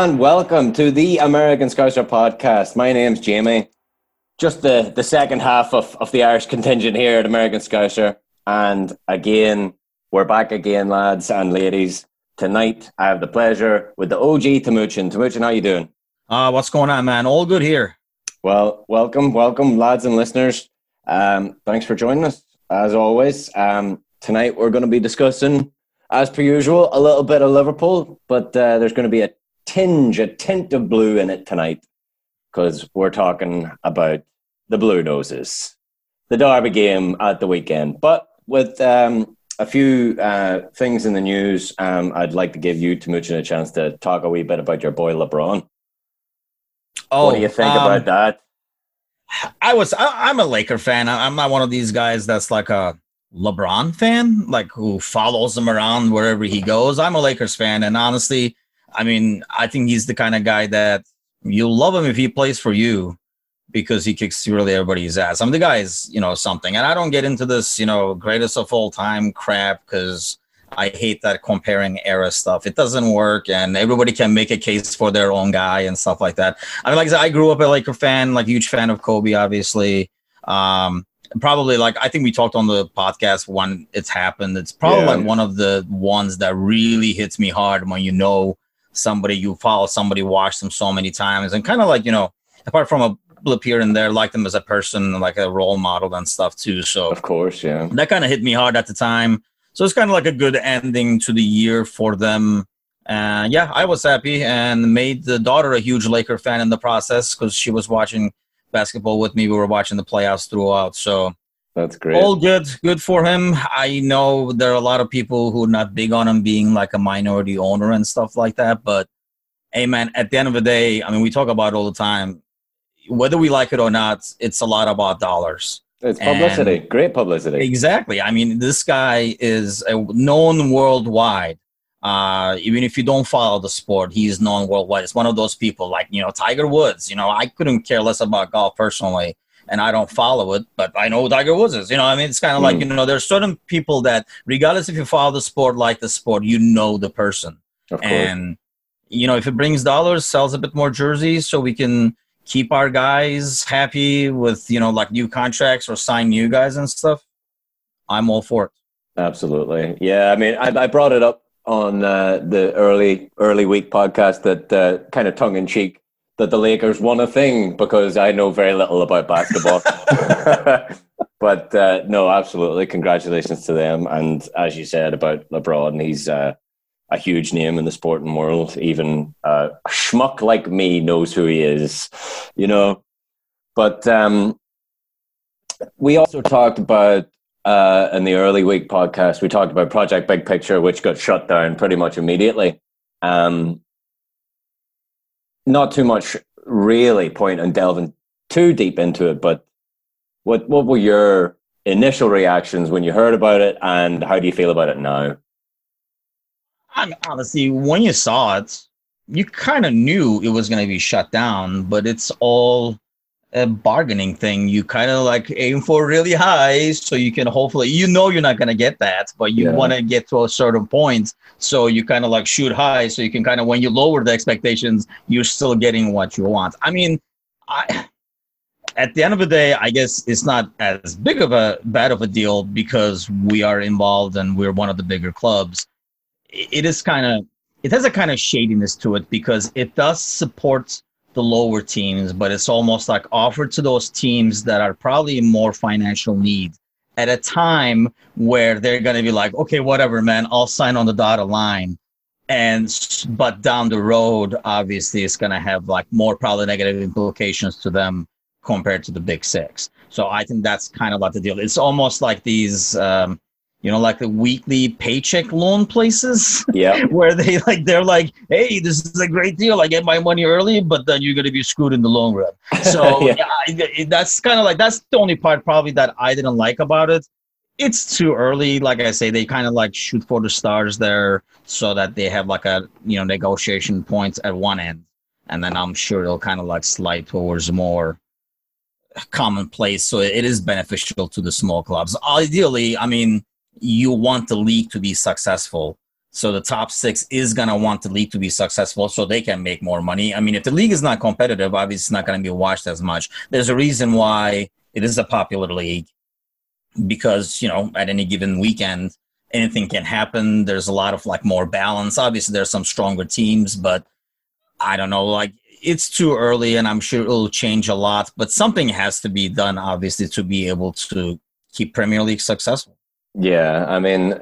And welcome to the American Scouser podcast. My name's Jamie. Just the, the second half of, of the Irish contingent here at American Scouser. And again, we're back again, lads and ladies. Tonight, I have the pleasure with the OG Timuchin. Timuchin, how you doing? Uh, what's going on, man? All good here. Well, welcome, welcome, lads and listeners. Um, thanks for joining us, as always. Um, tonight, we're going to be discussing as per usual, a little bit of Liverpool, but uh, there's going to be a tinge, a tint of blue in it tonight because we're talking about the Blue Noses, the Derby game at the weekend. But with um, a few uh, things in the news, um, I'd like to give you, Timuchin, a chance to talk a wee bit about your boy LeBron. Oh, what do you think um, about that? I was, I, am a Laker fan. I'm not one of these guys that's like a LeBron fan, like who follows him around wherever he goes. I'm a Lakers fan, and honestly, I mean, I think he's the kind of guy that you'll love him if he plays for you because he kicks really everybody's ass. I mean, the guy is, you know, something. And I don't get into this, you know, greatest of all time crap because I hate that comparing era stuff. It doesn't work, and everybody can make a case for their own guy and stuff like that. I mean, like I said, I grew up a Laker fan, like huge fan of Kobe, obviously. Um, probably like I think we talked on the podcast when it's happened. It's probably yeah. like one of the ones that really hits me hard when you know somebody you follow, somebody watched them so many times, and kind of like you know, apart from a blip here and there, like them as a person, like a role model and stuff too. So of course, yeah, that kind of hit me hard at the time. So it's kind of like a good ending to the year for them. Uh, yeah, I was happy and made the daughter a huge Laker fan in the process because she was watching basketball with me. We were watching the playoffs throughout. So that's great. All good, good for him. I know there are a lot of people who are not big on him being like a minority owner and stuff like that. But hey, man, at the end of the day, I mean, we talk about it all the time. Whether we like it or not, it's a lot about dollars. It's publicity, and great publicity. Exactly. I mean, this guy is known worldwide uh, even if you don't follow the sport, he's known worldwide. It's one of those people like, you know, Tiger Woods. You know, I couldn't care less about golf personally, and I don't follow it, but I know Tiger Woods is. You know, I mean, it's kind of mm. like, hmm. you know, there's certain people that, regardless if you follow the sport, like the sport, you know the person. And, you know, if it brings dollars, sells a bit more jerseys so we can keep our guys happy with, you know, like new contracts or sign new guys and stuff, I'm all for it. Absolutely. Yeah. I mean, I, I brought it up on uh, the early early week podcast that uh, kind of tongue in cheek that the Lakers won a thing because I know very little about basketball. but uh, no, absolutely, congratulations to them. And as you said about LeBron, he's uh, a huge name in the sporting world. Even uh, a schmuck like me knows who he is, you know. But um, we also talked about uh, in the early week podcast, we talked about Project Big Picture, which got shut down pretty much immediately. Um, not too much really point and delving too deep into it, but what what were your initial reactions when you heard about it, and how do you feel about it now? I mean, honestly, when you saw it, you kind of knew it was going to be shut down, but it's all a bargaining thing. You kind of like aim for really high, so you can hopefully you know you're not gonna get that, but you yeah. want to get to a certain point, so you kind of like shoot high, so you can kind of when you lower the expectations, you're still getting what you want. I mean, I at the end of the day, I guess it's not as big of a bad of a deal because we are involved and we're one of the bigger clubs. It is kind of it has a kind of shadiness to it because it does support the lower teams, but it's almost like offered to those teams that are probably more financial need at a time where they're going to be like, okay, whatever, man, I'll sign on the dotted line. And, but down the road, obviously, it's going to have like more probably negative implications to them compared to the big six. So I think that's kind of like the deal. It's almost like these, um, you know, like the weekly paycheck loan places. Yeah. where they like they're like, hey, this is a great deal. I get my money early, but then you're gonna be screwed in the long run. So yeah. yeah that's kind of like that's the only part probably that I didn't like about it. It's too early. Like I say, they kind of like shoot for the stars there so that they have like a you know negotiation points at one end. And then I'm sure it'll kind of like slide towards more commonplace. So it is beneficial to the small clubs. Ideally, I mean, you want the league to be successful. So the top six is going to want the league to be successful so they can make more money. I mean, if the league is not competitive, obviously it's not going to be watched as much. There's a reason why it is a popular league because, you know, at any given weekend, anything can happen. There's a lot of like more balance. Obviously, there's some stronger teams, but I don't know, like it's too early and I'm sure it'll change a lot, but something has to be done, obviously, to be able to keep Premier League successful. Yeah, I mean,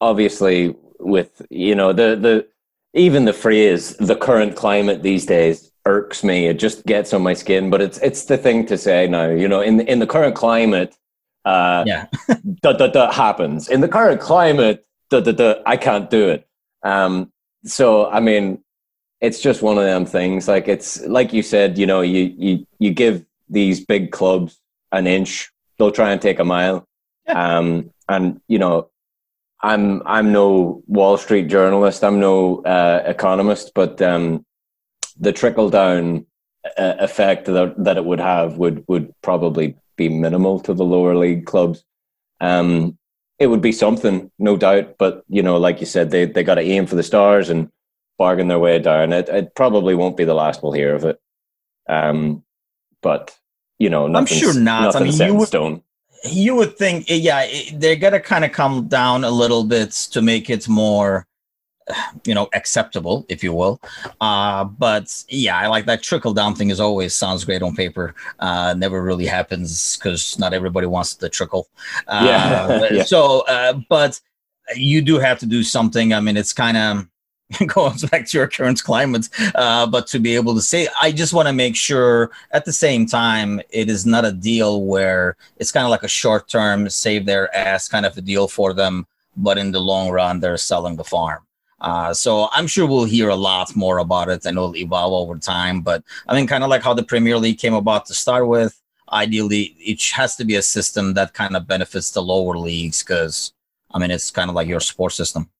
obviously, with you know the the even the phrase "the current climate" these days irks me. It just gets on my skin. But it's it's the thing to say now. You know, in in the current climate, uh, Yeah. that that that happens in the current climate. That that that I can't do it. Um, so I mean, it's just one of them things. Like it's like you said. You know, you you you give these big clubs an inch, they'll try and take a mile. Um, and you know, I'm I'm no Wall Street journalist. I'm no uh, economist, but um, the trickle down uh, effect that that it would have would would probably be minimal to the lower league clubs. Um, it would be something, no doubt. But you know, like you said, they they got to aim for the stars and bargain their way down. It it probably won't be the last we'll hear of it. Um, but you know, I'm sure not. I mean, you stone. You would think eh, yeah it- they're gonna kind of come down a little bit to make it more you know acceptable if you will. Uh but yeah i like that trickle down thing is always sounds great on paper. Uh never really happens because not everybody wants the trickle. Uh, Yeah, yeah. so uh but you do have to do something. I mean it's kind of goes back to your current climate uh, but to be able to say i just want to make sure at the same time it is not a deal where it's kind of like a short term save their ass kind of a deal for them but in the long run they're selling the farm. Uh, so i'm sure we'll hear a lot more about it and it'll evolve over time but i mean kind of like how the premier league came about to start with ideally it has to be a system that kind of benefits the lower leagues because i mean it's kind of like your sports system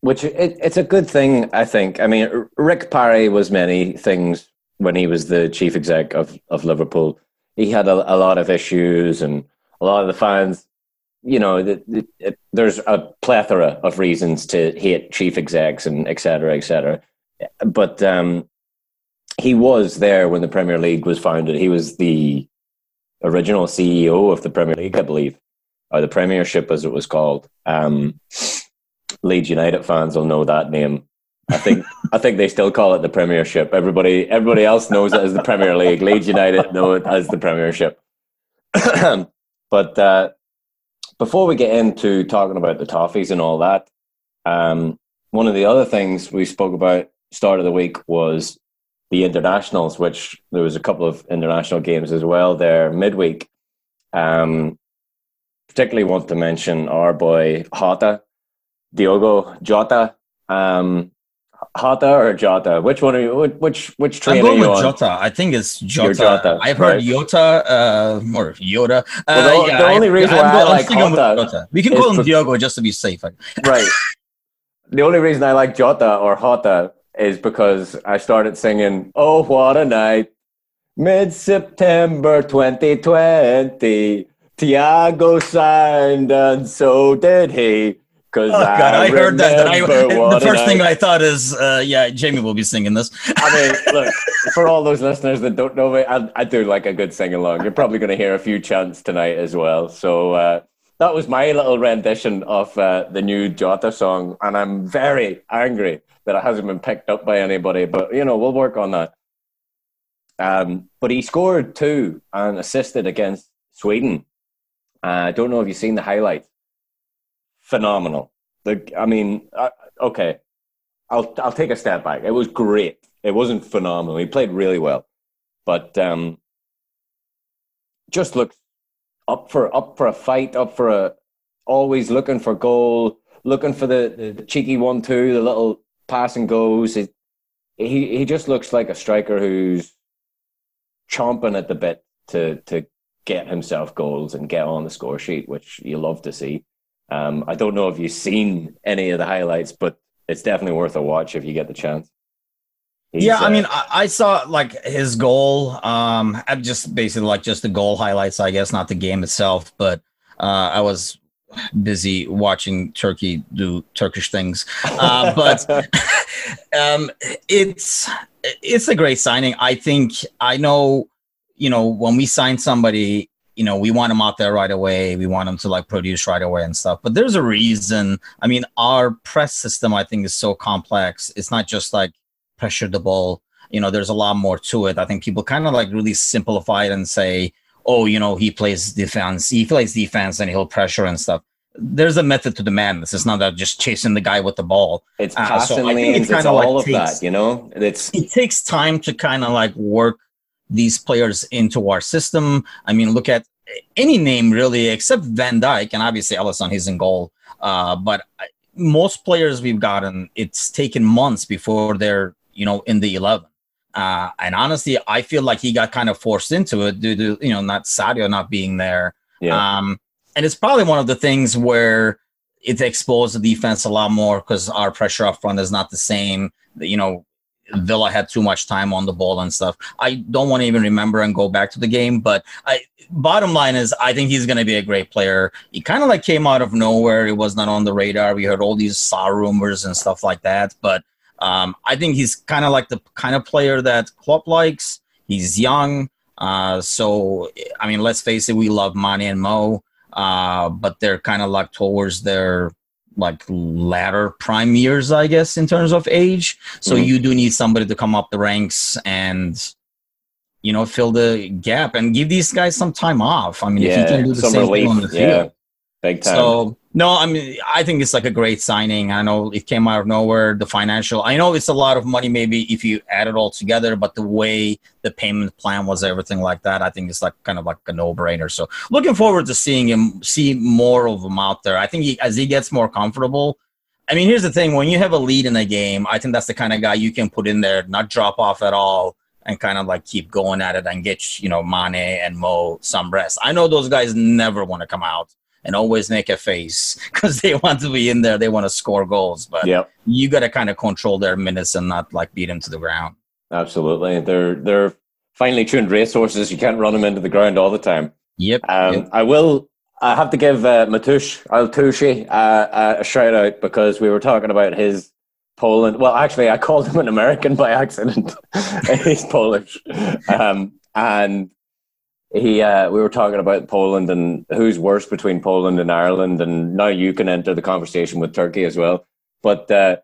Which it, it's a good thing, I think. I mean, Rick Parry was many things when he was the chief exec of, of Liverpool. He had a, a lot of issues, and a lot of the fans, you know, the, the, it, there's a plethora of reasons to hate chief execs and et cetera, et cetera. But um, he was there when the Premier League was founded. He was the original CEO of the Premier League, I believe, or the Premiership, as it was called. Um, Leeds United fans will know that name. I think I think they still call it the Premiership. Everybody everybody else knows it as the Premier League. Leeds United know it as the Premiership. but uh, before we get into talking about the toffees and all that, um, one of the other things we spoke about start of the week was the internationals, which there was a couple of international games as well there midweek. Um, particularly want to mention our boy Hota, Diogo Jota. Um, Hota or Jota? Which one are you? Which which, train I'm are going you with on? Jota. I think it's Jota. Jota, I've heard right. Yota uh, or Yoda. Uh, Well, the- the I- only reason I'm why I I'm like Jota Jota. We can call him for- Diogo just to be safe. right. The only reason I like Jota or Hota is because I started singing "Oh What a Night," mid September 2020. Thiago signed, and so did he. Because Oh God, I, heard that. I, the first thing. I thought is, uh, yeah, Jamie will be singing this. I mean, look, for all those listeners that don't know me, I, I do like a good sing along. You're probably going to hear a few chants tonight as well. So uh, that was my little rendition of uh, the new Jota song. And I'm very angry that it hasn't been picked up by anybody. But, you know, we'll work on that. Um, but he scored two and assisted against Sweden. Uh, I don't know if you've seen the highlights. Phenomenal. The, I mean, okay. I'll I'll take a step back. It was great. It wasn't phenomenal. He played really well, but um, just looked up for up for a fight, up for a always looking for goal, looking for the, the, cheeky one two, the little pass and goes. It, he he just looks like a striker who's chomping at the bit to to get himself goals and get on the score sheet, which you love to see. Um, I don't know if you've seen any of the highlights, but it's definitely worth a watch if you get the chance. He's, yeah, I uh, mean, I, I saw like his goal. Um, I'm just basically like just the goal highlights, I guess, not the game itself. But uh, I was busy watching Turkey do Turkish things. Uh, but um, it's it's a great signing. I think I know. You know, when we sign somebody, you know, we want them out there right away. We want them to like produce right away and stuff. But there's a reason. I mean, our press system, I think, is so complex. It's not just like pressure the ball. You know, there's a lot more to it. I think people kind of like really simplify it and say, oh, you know, he plays defense, he plays defense and he'll pressure and stuff. There's a method to the madness. It's not that just chasing the guy with the ball. It's passing uh, so lanes. It's, all like of takes, that, you know. It's it takes time to kind of like work these players into our system. I mean, look at any name really except Van Dijk and obviously Alisson. He's in goal, uh, but most players we've gotten, it's taken months before they're you know in the eleven. Uh, and honestly, I feel like he got kind of forced into it due to you know not Sadio not being there. Yeah. Um, and it's probably one of the things where it exposed the defense a lot more because our pressure up front is not the same. You know, Villa had too much time on the ball and stuff. I don't want to even remember and go back to the game, but I bottom line is I think he's going to be a great player. He kind of like came out of nowhere. It was not on the radar. We heard all these saw rumors and stuff like that, but um, I think he's kind of like the kind of player that Klopp likes. He's young. Uh, so, I mean, let's face it, we love Mane and Mo, uh, but they're kind of like towards their like latter prime years, I guess, in terms of age. So mm-hmm. you do need somebody to come up the ranks and, you know, fill the gap and give these guys some time off. I mean, yeah, if you can do the same relief. thing on the field. Yeah, big time. So no, I mean, I think it's like a great signing. I know it came out of nowhere. The financial, I know it's a lot of money, maybe if you add it all together, but the way the payment plan was, everything like that, I think it's like kind of like a no brainer. So looking forward to seeing him, see more of him out there. I think he, as he gets more comfortable. I mean, here's the thing: when you have a lead in a game, I think that's the kind of guy you can put in there, not drop off at all, and kind of like keep going at it and get you know Mane and Mo some rest. I know those guys never want to come out and always make a face because they want to be in there. They want to score goals, but yep. you got to kind of control their minutes and not like beat them to the ground. Absolutely, they're they're finely tuned racehorses. You can't run them into the ground all the time. Yep. Um, yep. I will. I have to give uh, Matush Altushi uh, uh, a shout out because we were talking about his Poland. Well, actually, I called him an American by accident. He's Polish, um, and he uh, we were talking about Poland and who's worse between Poland and Ireland, and now you can enter the conversation with Turkey as well. But uh,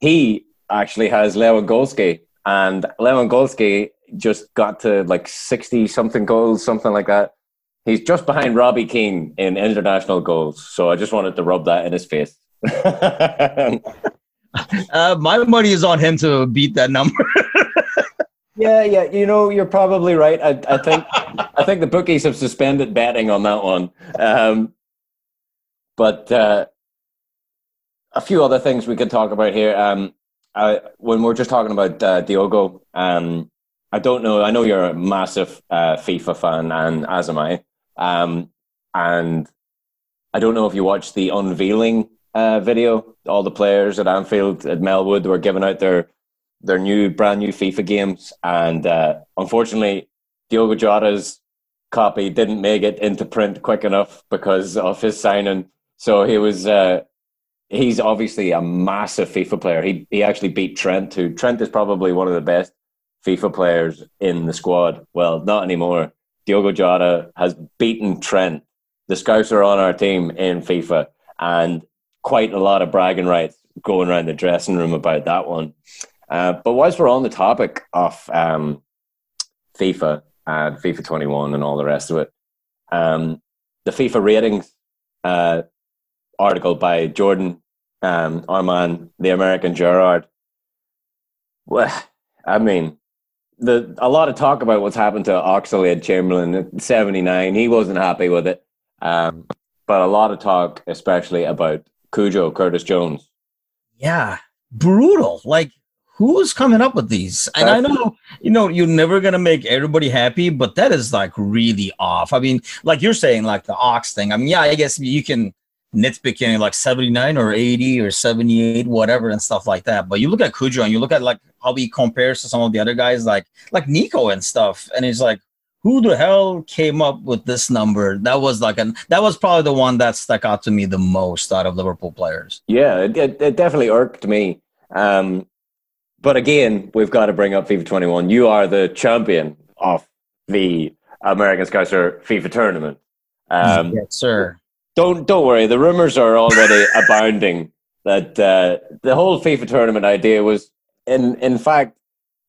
he actually has Lewandowski, and Lewandowski just got to like sixty something goals, something like that. He's just behind Robbie Keane in international goals, so I just wanted to rub that in his face. uh, my money is on him to beat that number. Yeah, yeah. You know, you're probably right. I, I think I think the bookies have suspended betting on that one. Um, but uh, a few other things we could talk about here. Um, I, when we're just talking about uh, Diogo, um, I don't know. I know you're a massive uh, FIFA fan, and as am I. Um, and I don't know if you watched the unveiling uh, video. All the players at Anfield at Melwood were giving out their their new brand new FIFA games, and uh, unfortunately, Diogo Jota's copy didn't make it into print quick enough because of his signing. So he was. Uh, he's obviously a massive FIFA player. He he actually beat Trent, who Trent is probably one of the best FIFA players in the squad. Well, not anymore. Diogo Jota has beaten Trent. The Scouts are on our team in FIFA, and quite a lot of bragging rights going around the dressing room about that one. Uh, but whilst we're on the topic of um, FIFA and FIFA 21 and all the rest of it, um, the FIFA ratings uh, article by Jordan um, Arman, the American Gerard. Well, I mean, the a lot of talk about what's happened to Oxlade-Chamberlain at 79. He wasn't happy with it. Um, but a lot of talk, especially about Cujo, Curtis Jones. Yeah, brutal. Like, who's coming up with these? And I know, you know, you're never gonna make everybody happy, but that is like really off. I mean, like you're saying, like the ox thing. I mean, yeah, I guess you can nitpick in like 79 or 80 or 78, whatever, and stuff like that. But you look at Cujo and you look at like how he compares to some of the other guys, like like Nico and stuff, and it's like, who the hell came up with this number? That was like an that was probably the one that stuck out to me the most out of Liverpool players. Yeah, it, it, it definitely irked me. Um, but again, we've got to bring up FIFA 21. You are the champion of the American Scouser FIFA tournament. Um, yes, sir. Don't don't worry. The rumors are already abounding that uh, the whole FIFA tournament idea was, in in fact,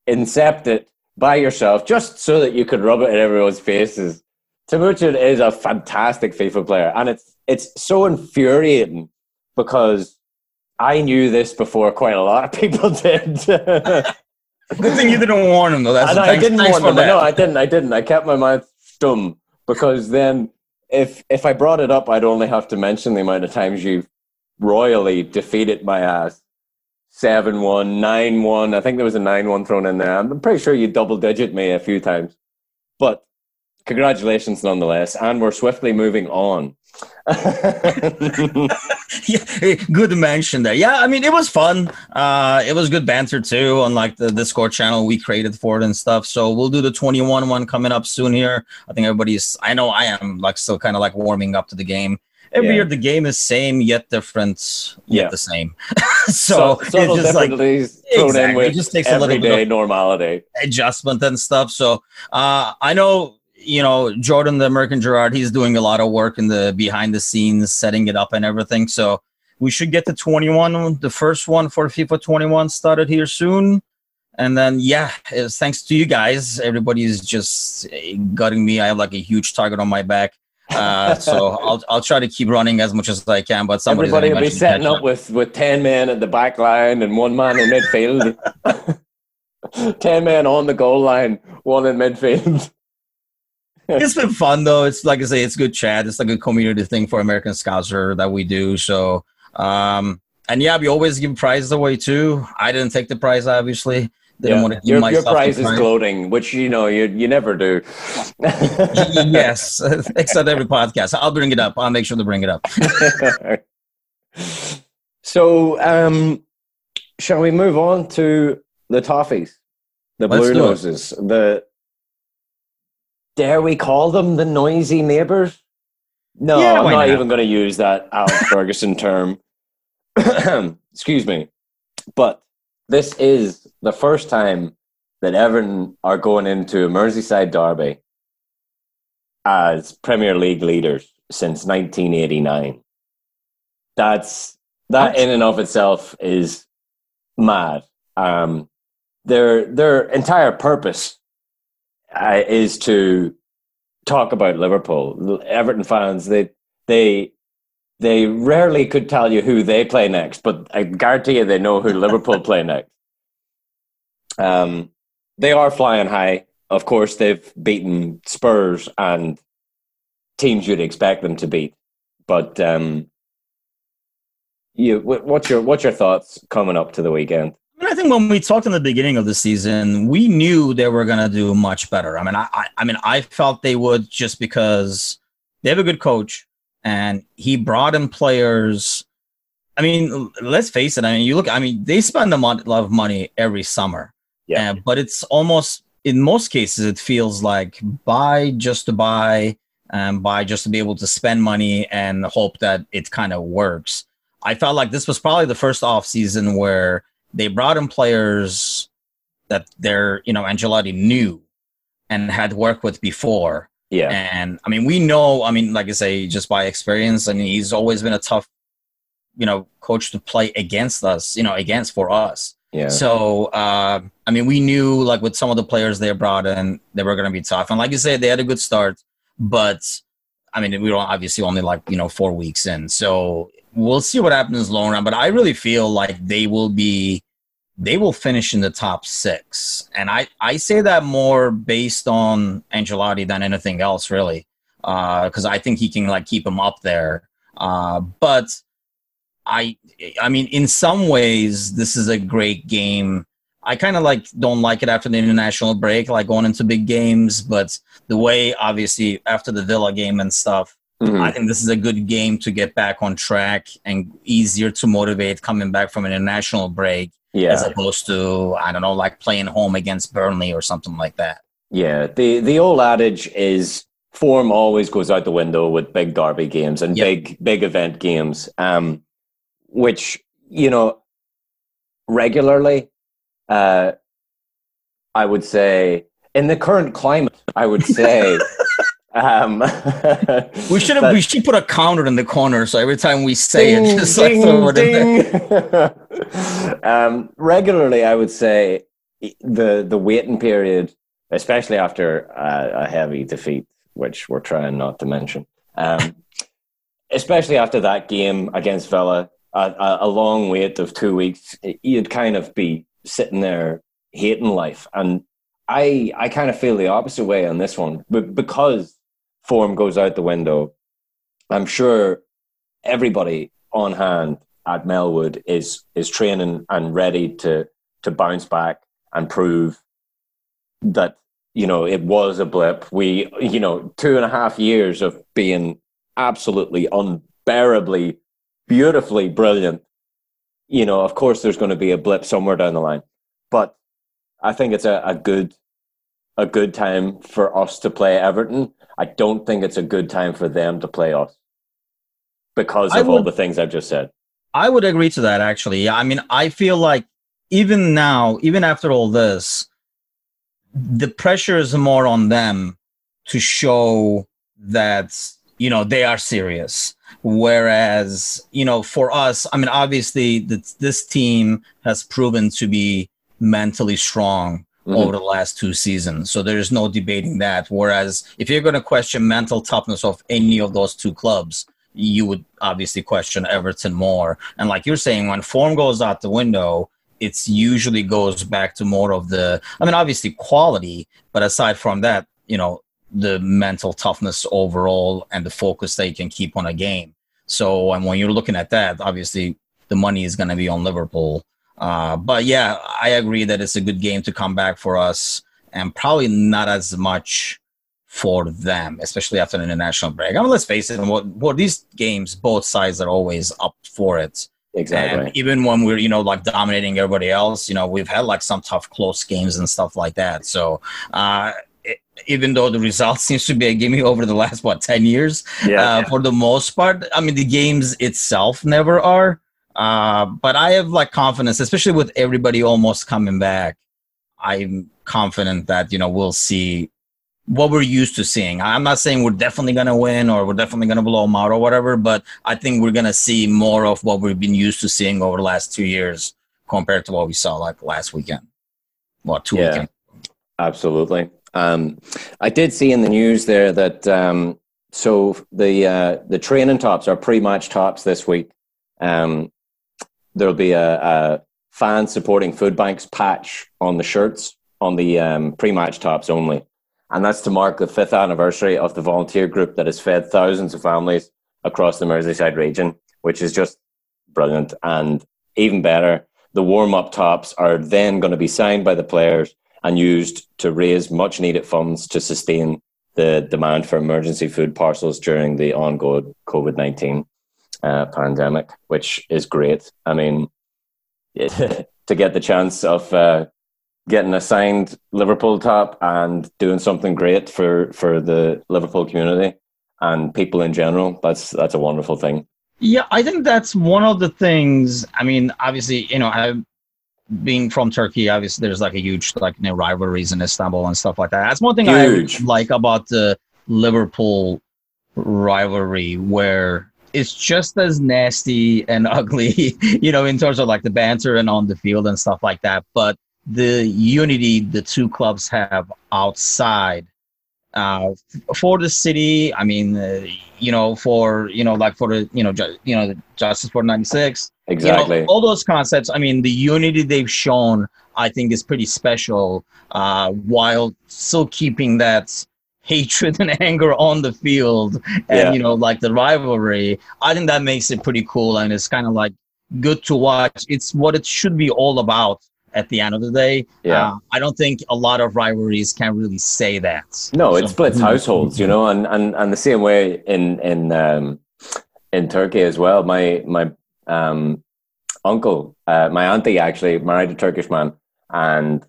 incepted by yourself just so that you could rub it in everyone's faces. Timuchin is a fantastic FIFA player, and it's it's so infuriating because I knew this before quite a lot of people did. Good thing you didn't warn him, though. That's I, I didn't warn them. No, I didn't. I didn't. I kept my mouth dumb because then, if if I brought it up, I'd only have to mention the amount of times you royally defeated my ass. 7 1, 9 1. I think there was a 9 1 thrown in there. I'm pretty sure you double digit me a few times. But congratulations nonetheless. And we're swiftly moving on. yeah, good mention that. Yeah, I mean, it was fun. Uh, it was good banter too on like the Discord channel we created for it and stuff. So we'll do the 21 one coming up soon here. I think everybody's, I know I am like still kind of like warming up to the game every yeah. year the game is same yet different yet yeah. the same so, so it's just like exactly, it just takes a little bit of normality adjustment and stuff so uh, i know you know jordan the american gerard he's doing a lot of work in the behind the scenes setting it up and everything so we should get to 21 the first one for fifa 21 started here soon and then yeah thanks to you guys everybody's just gutting me i have like a huge target on my back uh, so I'll I'll try to keep running as much as I can. But everybody will be setting up, with with ten men at the back line and one man in midfield. ten men on the goal line, one in midfield. It's been fun though. It's like I say, it's good chat. It's like a community thing for American Scouser that we do. So um, and yeah, we always give prizes away too. I didn't take the prize, obviously. Didn't yeah. want to give your, your prize is gloating, which you know you you never do. yes, except every podcast. I'll bring it up. I'll make sure to bring it up. so, um, shall we move on to the toffees, the Let's blue noses, the dare we call them the noisy neighbors? No, yeah, I'm not, not, even going to use that Alex Ferguson term. Excuse me, but this is the first time that Everton are going into a Merseyside derby as Premier League leaders since 1989. That's that in and of itself is mad. Um, their their entire purpose uh, is to talk about Liverpool. Everton fans they they they rarely could tell you who they play next, but I guarantee you they know who Liverpool play next. Um, they are flying high. Of course, they've beaten Spurs and teams you'd expect them to beat. But um, you, what's your what's your thoughts coming up to the weekend? I, I think when we talked in the beginning of the season, we knew they were going to do much better. I mean, I, I, I mean, I felt they would just because they have a good coach and he brought in players. I mean, let's face it. I mean, you look. I mean, they spend a lot of money every summer. Yeah. Uh, but it's almost in most cases it feels like buy just to buy and buy just to be able to spend money and hope that it kind of works. I felt like this was probably the first off season where they brought in players that they're you know Ancelotti knew and had worked with before yeah. And I mean, we know, I mean, like I say, just by experience, I mean, he's always been a tough, you know, coach to play against us, you know, against for us. Yeah. So, uh, I mean, we knew like with some of the players they brought in, they were going to be tough. And like you said, they had a good start, but I mean, we were obviously only like, you know, four weeks in. So we'll see what happens long run. But I really feel like they will be they will finish in the top six. And I, I say that more based on Ancelotti than anything else, really, because uh, I think he can like keep him up there. Uh, but I, I mean, in some ways, this is a great game. I kind of like don't like it after the international break, like going into big games. But the way, obviously, after the Villa game and stuff, mm-hmm. I think this is a good game to get back on track and easier to motivate coming back from an international break yeah. as opposed to I don't know, like playing home against Burnley or something like that. Yeah, the the old adage is form always goes out the window with big derby games and Yep. big big event games, um, which you know regularly. Uh, I would say in the current climate, I would say. um, We should have. We should put a counter in the corner so every time we say Ding, it, just like ding, there. ding. um, regularly, I would say the the waiting period, especially after uh, a heavy defeat, which we're trying not to mention, um, especially after that game against Villa, a, a, a long wait of two weeks, you'd kind of be sitting there hating life, and I I kind of feel the opposite way on this one, but because form goes out the window. I'm sure everybody on hand at Melwood is is training and ready to to bounce back and prove that you know it was a blip. We you know two and a half years of being absolutely unbearably beautifully brilliant. You know, of course, there's going to be a blip somewhere down the line, but I think it's a, a good a good time for us to play Everton. I don't think it's a good time for them to play us because of all the things I've just said. I would agree to that actually. Yeah, I mean, I feel like even now, even after all this, the pressure is more on them to show that you know they are serious. Whereas, you know, for us, I mean, obviously, this, this team has proven to be mentally strong Mhm. over the last two seasons. So there's no debating that. Whereas if you're going to question mental toughness of any of those two clubs, you would obviously question Everton more. And like you're saying, when form goes out the window, it's usually goes back to more of the, I mean, obviously quality, but aside from that, you know, the mental toughness overall and the focus you can keep on a game. So, and when you're looking at that, obviously the money is going to be on Liverpool. Uh, but yeah, I agree that it's a good game to come back for us, and probably not as much for them, especially after an international break. I mean, let's face it, what what these games, both sides are always up for it. Exactly. And even when we're, you know, like dominating everybody else, you know, we've had like some tough close games and stuff like that. So, uh, it, even though the result seems to be a gimme over the last what ten years, yeah. uh, for the most part. I mean, the games itself never are. Uh, but I have like confidence, especially with everybody almost coming back. I'm confident that you know we'll see what we're used to seeing. I'm not saying we're definitely gonna win or we're definitely gonna blow them out or whatever, but I think we're gonna see more of what we've been used to seeing over the last two years compared to what we saw like last weekend. Well, two Yeah. weekends. Absolutely. Um, I did see in the news there that um, so the uh, the training tops are pre-match tops this week. Um, there'll be a, a fan supporting food banks patch on the shirts on the um, pre-match tops only, and that's to mark the fifth anniversary of the volunteer group that has fed thousands of families across the Merseyside region, which is just brilliant. And even better, the warm-up tops are then going to be signed by the players and used to raise much needed funds to sustain the demand for emergency food parcels during the ongoing COVID 19 uh, pandemic, which is great. I mean, it, to get the chance of uh, getting a signed Liverpool top and doing something great for, for the Liverpool community and people in general, that's, that's a wonderful thing. Yeah, I think that's one of the things. I mean, obviously, you know, I being from Turkey, obviously, there's like a huge like you know, rivalries in Istanbul and stuff like that. That's one thing Huge. I like about the Liverpool rivalry, where it's just as nasty and ugly, you know, in terms of like the banter and on the field and stuff like that. But the unity the two clubs have outside uh, for the city. I mean, uh, you know, for you know, like for the you know, ju- you know, Justice for '96. Exactly. You know, all those concepts. I mean, the unity they've shown, I think, is pretty special. Uh, while still keeping that hatred and anger on the field, and Yeah. you know, like the rivalry. I think that makes it pretty cool, and it's kind of like good to watch. It's what it should be all about. At the end of the day, Yeah. uh, I don't think a lot of rivalries can really say that. No, it splits households, you know, and, and, and the same way in in um, in Turkey as well. My my um, uncle, uh, my auntie actually married a Turkish man, and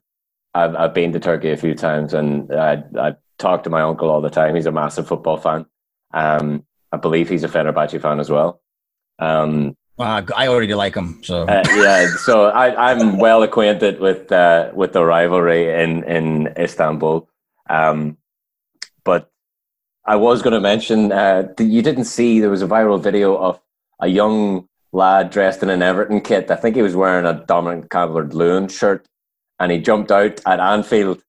I've I've been to Turkey a few times, and I I talk to my uncle all the time. He's a massive football fan. Um, I believe he's a Fenerbahce fan as well. Um, I already like him, so uh, yeah. So I, I'm well acquainted with uh, with the rivalry in in Istanbul. Um, but I was going to mention uh, you didn't see there was a viral video of a young lad dressed in an Everton kit. I think he was wearing a Dominic Calvert-Lewin shirt, and he jumped out at Anfield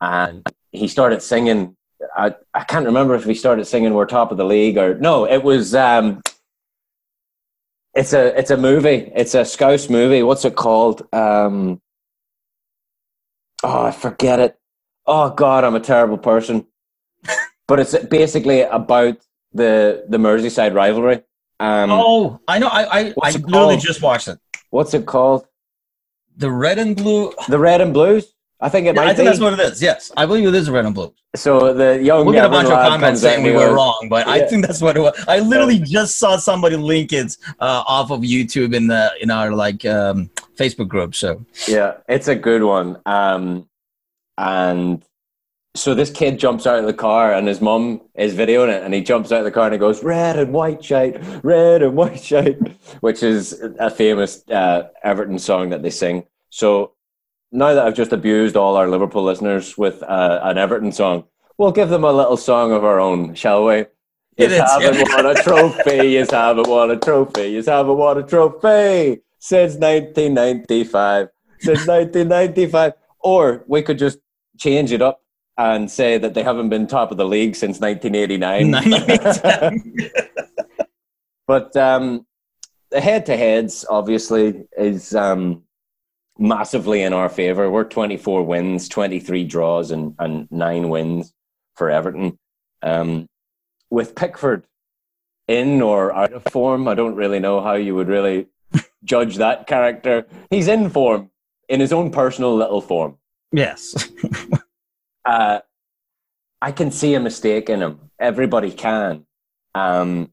and he started singing. I, I can't remember if he started singing "We're top of the league" or no. It was um, it's a it's a movie. It's a Scouse movie. What's it called? Um, oh, I forget it. Oh God, I'm a terrible person. but it's basically about the the Merseyside rivalry. Um, oh, I know. I I, I literally just watched it. What's it called? The red and blue. The red and blues. I think it yeah, might. I think be. that's what it is. Yes, I believe it is red and blue. So the young we'll get a bunch of comments saying we were wrong, but yeah. I think that's what it was. I literally just saw somebody link it uh, off of YouTube in the in our like um, Facebook group. So yeah, it's a good one. Um, and so this kid jumps out of the car and his mum is videoing it and he jumps out of the car and he goes red and white shite red and white shite which is a famous uh, everton song that they sing so now that I've just abused all our Liverpool listeners with uh, an Everton song, we'll give them a little song of our own, shall we? You haven't won a trophy. You haven't won a trophy. You haven't won a trophy since 1995. Since 1995. Or we could just change it up and say that they haven't been top of the league since 1989. but um, the head-to-heads obviously is um, massively in our favour. We're 24 wins, 23 draws, and, and nine wins for Everton. Um, with Pickford in or out of form, I don't really know how you would really judge that character. He's in form, in his own personal little form. Yes. uh, I can see a mistake in him. Everybody can. Um,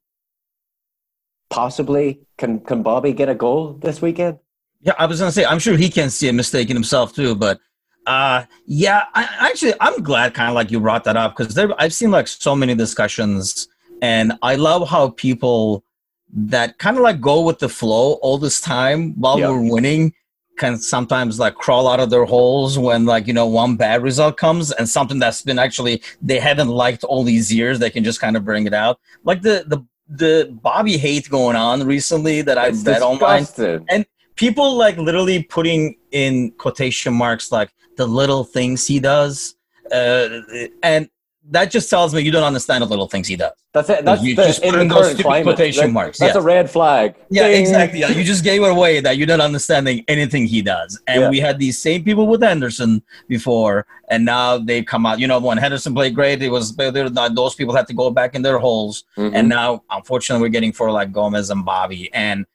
possibly, can can Bobby get a goal this weekend? Yeah, I was gonna say I'm sure he can see a mistake in himself too, but uh, yeah, I, actually I'm glad kind of like you brought that up because I've seen like so many discussions, and I love how people that kind of like go with the flow all this time while yep. we're winning can sometimes like crawl out of their holes when like you know one bad result comes and something that's been actually they haven't liked all these years they can just kind of bring it out like the the the Bobby hate going on recently that I've read online and people like literally putting in quotation marks like the little things he does uh, and that just tells me you don't understand the little things he does. That's it. That's you the, just put in, in those stupid climate, quotation that, marks. That's yes. a red flag. Yeah, Ding. exactly. Yeah. You just gave it away that you're not understanding anything he does. And yeah. we had these same people with Henderson before, and now they come out. You know, when Henderson played great, it was those people had to go back in their holes. Mm-hmm. And now, unfortunately, we're getting for like Gomez and Bobby. And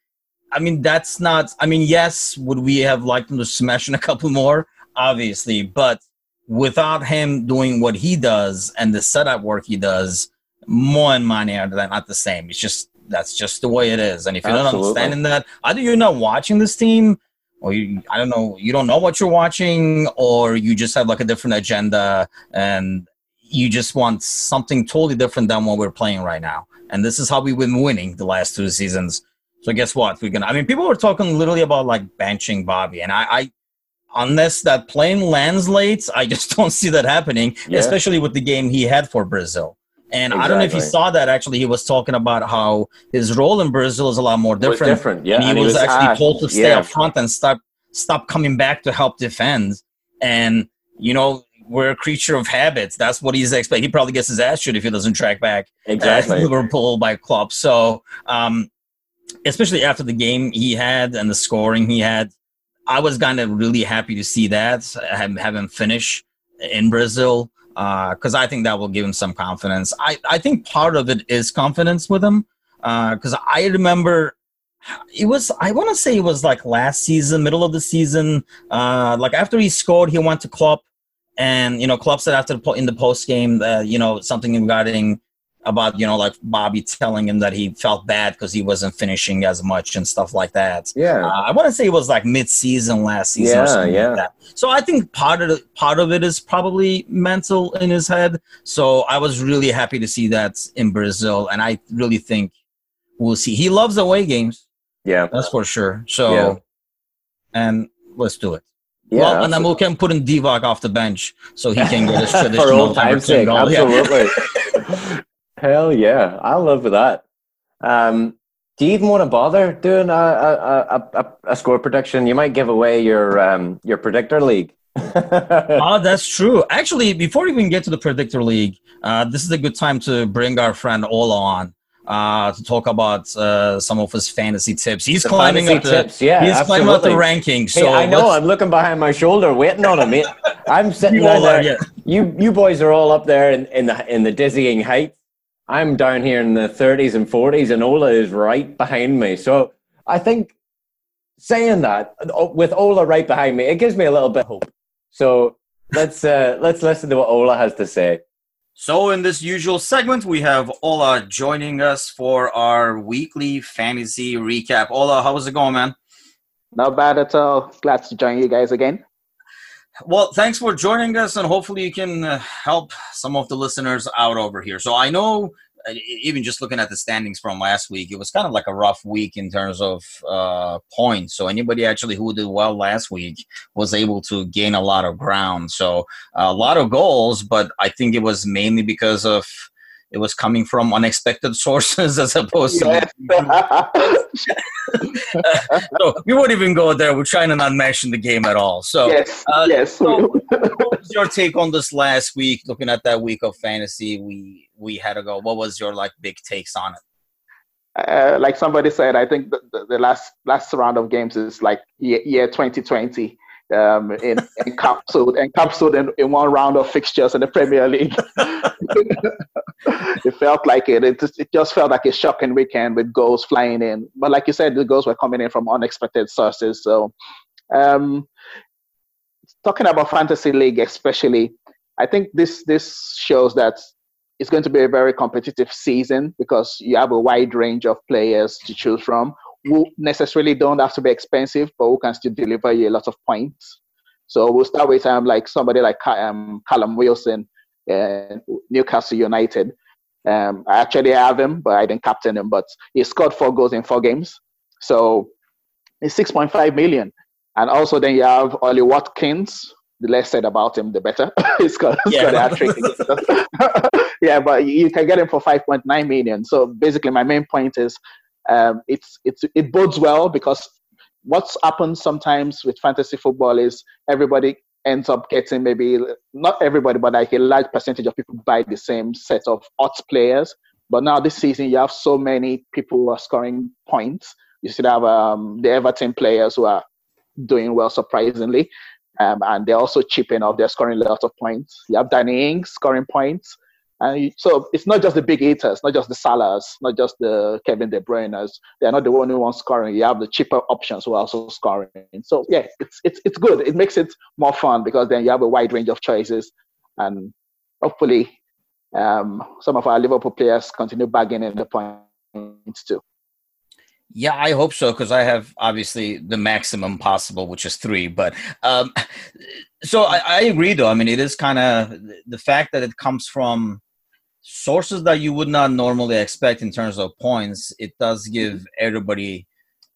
I mean, that's not. I mean, yes, would we have liked him to smash in a couple more? Obviously, but without him doing what he does and the setup work he does, Mo and Mane are not the same. It's just that's just the way it is. And if you're Absolutely. not understanding that, either you're not watching this team, or you I don't know, you don't know what you're watching, or you just have like a different agenda and you just want something totally different than what we're playing right now. And this is how we've been winning the last two seasons. So guess what? We're gonna. I mean, people were talking literally about like benching Bobby, and I, I unless that plane lands late, I just don't see that happening. Yeah. Especially with the game he had for Brazil. And exactly. I don't know if you saw that. Actually, he was talking about how his role in Brazil is a lot more different. different, yeah. And he, and was, he was, actually asked, told to stay yeah. up front and stop stop coming back to help defend. And you know, we're a creature of habits. That's what he's expecting. He probably gets his ass shoot if he doesn't track back exactly Liverpool by Klopp. So um, especially after the game he had and the scoring he had, I was kind of really happy to see that have, have him finish in Brazil because uh, I think that will give him some confidence. I, I think part of it is confidence with him because uh, I remember it was I want to say it was like last season, middle of the season, uh, like after he scored, he went to Klopp, and you know Klopp said after the in the post game that you know something regarding about you know like Bobby telling him that he felt bad because he wasn't finishing as much and stuff like that. Yeah, uh, I want to say it was like mid-season last season. Yeah, yeah. Like so I think part of the, part of it is probably mental in his head. So I was really happy to see that in Brazil, and I really think we'll see. He loves away games. Yeah, that's for sure. So, yeah. and let's do it. Yeah, well, and then we can put in Divock off the bench so he can get his traditional time's sake. Absolutely. Hell yeah, I love that. Um, do you even want to bother doing a, a, a, a score prediction? You might give away your um, your predictor league. oh, that's true. Actually, before we even get to the predictor league, uh, this is a good time to bring our friend Ola on uh, to talk about uh, some of his fantasy tips. He's the climbing up the tips. Yeah, he's absolutely. climbing up the rankings. So hey, I know. I'm looking behind my shoulder, waiting on him. I'm sitting there. Are, yeah. You you boys are all up there in, in the in the dizzying heights. I'm down here in the 30s and 40s, and Ola is right behind me. So I think saying that with Ola right behind me, it gives me a little bit of hope. So let's uh, let's listen to what Ola has to say. So, in this usual segment, we have Ola joining us for our weekly fantasy recap. Ola, how's it going, man? Not bad at all. Glad to join you guys again. Well, thanks for joining us, and hopefully, you can uh, help some of the listeners out over here. So, I know uh, even just looking at the standings from last week, it was kind of like a rough week in terms of uh, points. So, anybody actually who did well last week was able to gain a lot of ground. So, a lot of goals, but I think it was mainly because of it was coming from unexpected sources as opposed to. so we won't even go there. We're trying to not mention the game at all. So, yes, uh, yes. so what was your take on this last week? Looking at that week of fantasy, we we had to go. What was your like big takes on it? Uh, like somebody said, I think the, the, the, last last round of games is like year, year 2020 um, in, encapsulated, encapsulated in, in one round of fixtures in the Premier League. it felt like it. It just, it just felt like a shocking weekend with goals flying in. But like you said, the goals were coming in from unexpected sources. So, um, talking about fantasy league, especially, I think this this shows that it's going to be a very competitive season because you have a wide range of players to choose from who necessarily don't have to be expensive, but who can still deliver you a lot of points. So we'll start with um, like somebody like um, Callum Wilson, uh, Newcastle United. Um, I actually have him, but I didn't captain him. But he scored four goals in four games, so it's 6.5 million. And also then you have Ollie Watkins. The less said about him, the better. he's got, he's yeah. got a trick. yeah, but you can get him for 5.9 million. So basically, my main point is um, it's, it's, it bodes well because what's happened sometimes with fantasy football is everybody ends up getting maybe not everybody, but like a large percentage of people buy the same set of odds players. But now this season, you have so many people who are scoring points. You still have um, the Everton players who are doing well, surprisingly. Um, and they're also chipping off. They're scoring a lot of points. You have Danny Ings scoring points. And so it's not just the big eaters, not just the Salahs, not just the Kevin De Bruyne's. They're not the only ones scoring. You have the cheaper options who are also scoring. So yeah, it's it's it's good. It makes it more fun because then you have a wide range of choices, and hopefully, um, some of our Liverpool players continue bagging in the points too. Yeah, I hope so because I have obviously the maximum possible, which is three. But um, so I, I agree, though. I mean, it is kind of the fact that it comes from sources that you would not normally expect in terms of points, it does give everybody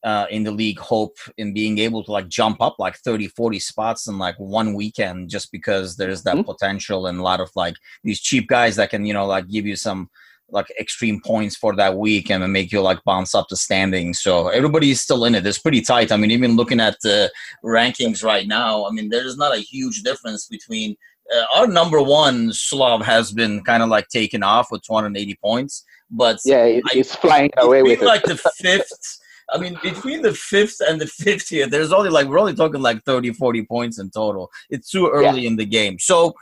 uh, in the league hope in being able to like jump up like 30, 40 spots in like one weekend just because there's that mm-hmm. potential and a lot of like these cheap guys that can, you know, like give you some like extreme points for that week and make you like bounce up the standings. So everybody is still in it. It's pretty tight. I mean, even looking at the rankings right now, I mean, there's not a huge difference between uh, our number one Slav has been kind of like taken off with 280 points, but yeah, he's I, flying away with like the fifth. I mean, between the fifth and the 50th, there's only like we're only talking like 30, 40 points in total. It's too early yeah. in the game. So,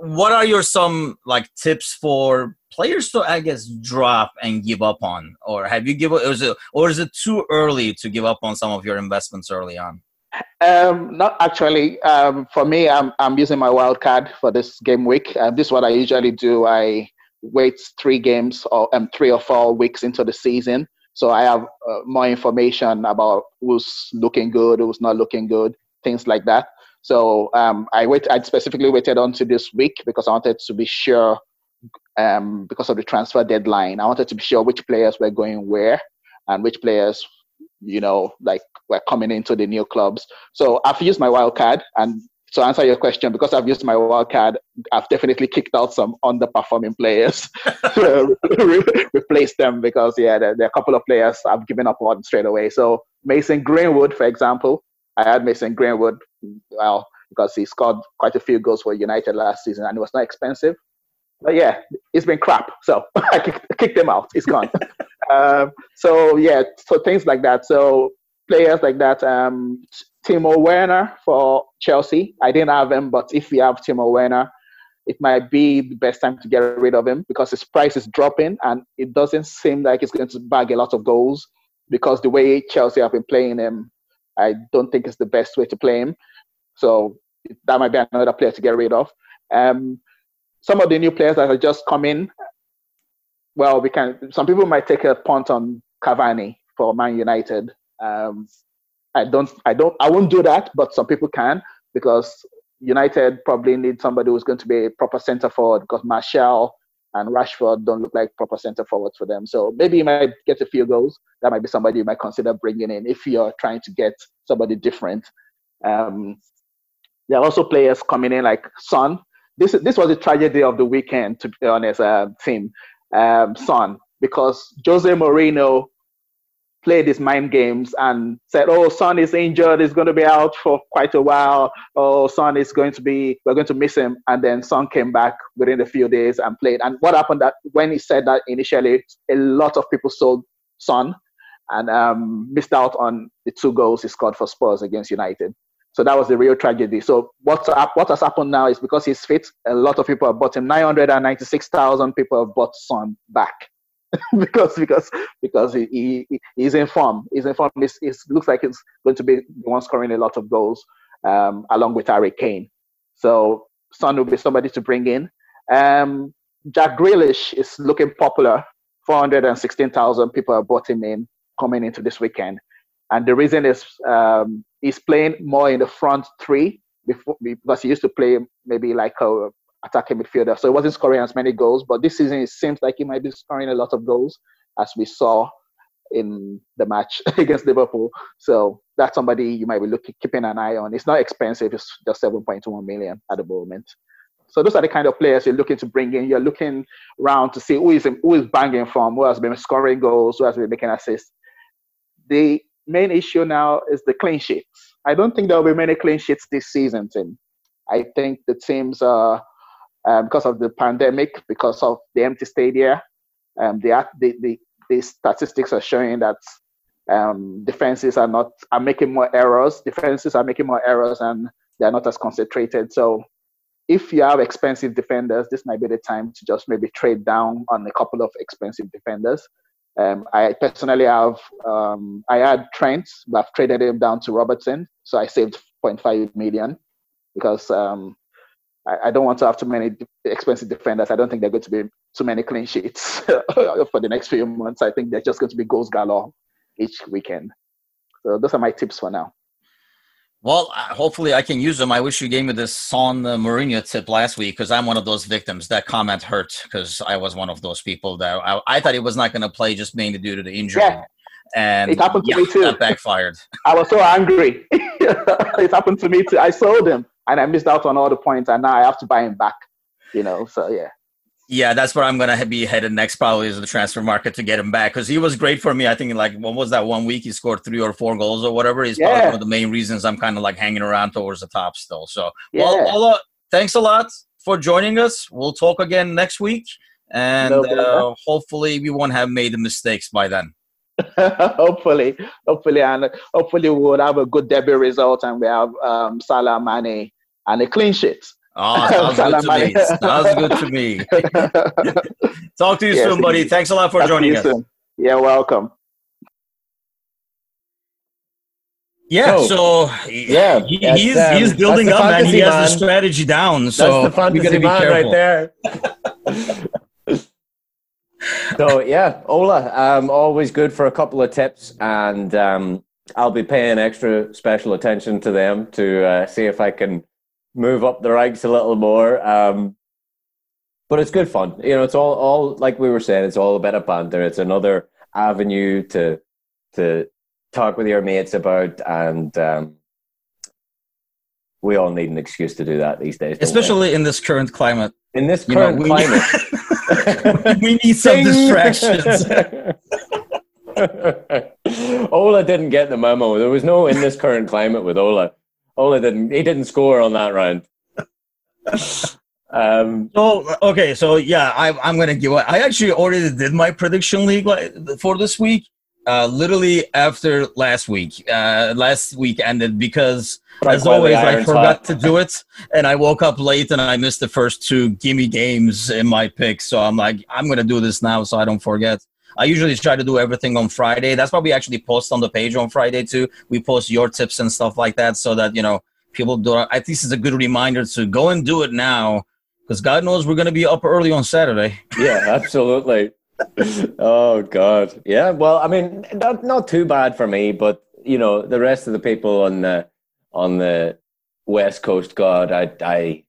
what are your some like tips for players to I guess drop and give up on, or have you given? Or is it or is it too early to give up on some of your investments early on? Um, not actually. Um, for me, I'm I'm using my wild card for this game week. Uh, this is what I usually do. I wait three games or um, three or four weeks into the season. So I have uh, more information about who's looking good, who's not looking good, things like that. So um, I wait. I specifically waited on to this week because I wanted to be sure, um, because of the transfer deadline, I wanted to be sure which players were going where and which players, you know, like we're coming into the new clubs. So I've used my wild card, and to answer your question, because I've used my wild card, I've definitely kicked out some underperforming players to replace them because yeah, there, there, are a couple of players I've given up on straight away. So Mason Greenwood, for example, I had Mason Greenwood, well, because he scored quite a few goals for United last season and it was not expensive. But yeah, it's been crap. So I kicked, kicked him out. He's gone. um, so yeah, so things like that. So players like that. Um, Timo Werner for Chelsea. I didn't have him, but if we have Timo Werner, it might be the best time to get rid of him because his price is dropping and it doesn't seem like he's going to bag a lot of goals because the way Chelsea have been playing him, I don't think it's the best way to play him. So that might be another player to get rid of. Um, some of the new players that have just come in, well, we can. Some people might take a punt on Cavani for Man United. Um, I don't, I don't, I won't do that, but some people can because United probably need somebody who's going to be a proper centre forward because Martial and Rashford don't look like proper centre forwards for them. So maybe you might get a few goals. That might be somebody you might consider bringing in if you're trying to get somebody different. Um, there are also players coming in like Son. This this was a tragedy of the weekend, to be honest, uh, team. Um, Son, because Jose Mourinho played his mind games and said, "Oh, Son is injured; he's going to be out for quite a while. Oh, Son is going to be, we're going to miss him." And then Son came back within a few days and played. And what happened that when he said that initially, a lot of people sold Son and um, missed out on the two goals he scored for Spurs against United. So that was the real tragedy. So what's up, what has happened now is because he's fit, a lot of people have bought him. 996,000 people have bought Son back. because because because he, he he's in form. He's in form. It looks like he's going to be the one scoring a lot of goals um, along with Harry Kane. So Son will be somebody to bring in. Um, Jack Grealish is looking popular. 416,000 people have bought him in coming into this weekend. And the reason is um, he's playing more in the front three before, because he used to play maybe like a attacking midfielder. So he wasn't scoring as many goals, but this season it seems like he might be scoring a lot of goals, as we saw in the match against Liverpool. So that's somebody you might be looking keeping an eye on. It's not expensive; it's just 7.1 million at the moment. So those are the kind of players you're looking to bring in. You're looking around to see who is who is banging from, who has been scoring goals, who has been making assists. The main issue now is the clean sheets. I don't think there will be many clean sheets this season, Tim. I think the teams are um, because of the pandemic, because of the empty stadia. Um, the, the, the, the statistics are showing that um, defenses are not are making more errors. Defenses are making more errors, and they're not as concentrated. So, if you have expensive defenders, this might be the time to just maybe trade down on a couple of expensive defenders. Um, I personally have um, I had Trent, but I've traded him down to Robertson, so I saved 0.5 million because um, I, I, don't want to have too many expensive defenders. I don't think they're going to be too many clean sheets for the next few months. I think they're just going to be goals galore each weekend. So those are my tips for now. Well, uh, hopefully I can use them. I wish you gave me this Son Mourinho tip last week because I'm one of those victims. That comment hurt because I was one of those people that I, I thought he was not going to play just mainly due to the injury. Yeah. And it happened to yeah, me too. That backfired. I was so angry. it happened to me too. I sold him and I missed out on all the points, and now I have to buy him back. You know, so yeah. Yeah, that's where I'm gonna be headed next. Probably is the transfer market to get him back because he was great for me. I think like what was that one week he scored three or four goals or whatever. He's yeah. probably one of the main reasons I'm kind of like hanging around towards the top still. So yeah. well, well thanks a lot for joining us. We'll talk again next week, and no uh, hopefully we won't have made the mistakes by then. hopefully, hopefully, and hopefully we will have a good debut result, and we have um, Salah Mane and a clean sheet. Oh, sounds good to me. Sounds good to me. Talk to you yes, soon, buddy. Thanks a lot for joining us. Soon. Yeah, welcome. Yeah, so, yeah, he, he's um, he's building up and he has man. the strategy down. So that's the fantasy man right there. so yeah, Ola, um, always good for a couple of tips, and um, I'll be paying extra special attention to them to uh, see if I can move up the ranks a little more. Um, but it's good fun. You know, it's all all like we were saying. It's all about a bit of banter. It's another avenue to to talk with your mates about, and um, we all need an excuse to do that these days. Especially we? in this current climate. In this current you know, climate. we need some distractions. Ola didn't get the memo. There was no in this current climate with Ola. Ola didn't. He didn't score on that round. Um, so okay, so yeah, I, I'm gonna give. Up. I actually already did my prediction league for this week. Uh, literally after last week, uh, last week ended because as always I forgot hot. to do it, and I woke up late and I missed the first two gimme games in my pick. So I'm like, I'm gonna do this now so I don't forget. I usually try to do everything on Friday. That's why we actually post on the page on Friday too. We post your tips and stuff like that so that you know people do. At least it's a good reminder to go and do it now because God knows we're going to be up early on Saturday. Yeah, absolutely. oh God, yeah. Well, I mean, not not too bad for me, but you know, the rest of the people on the on the West Coast, God, I I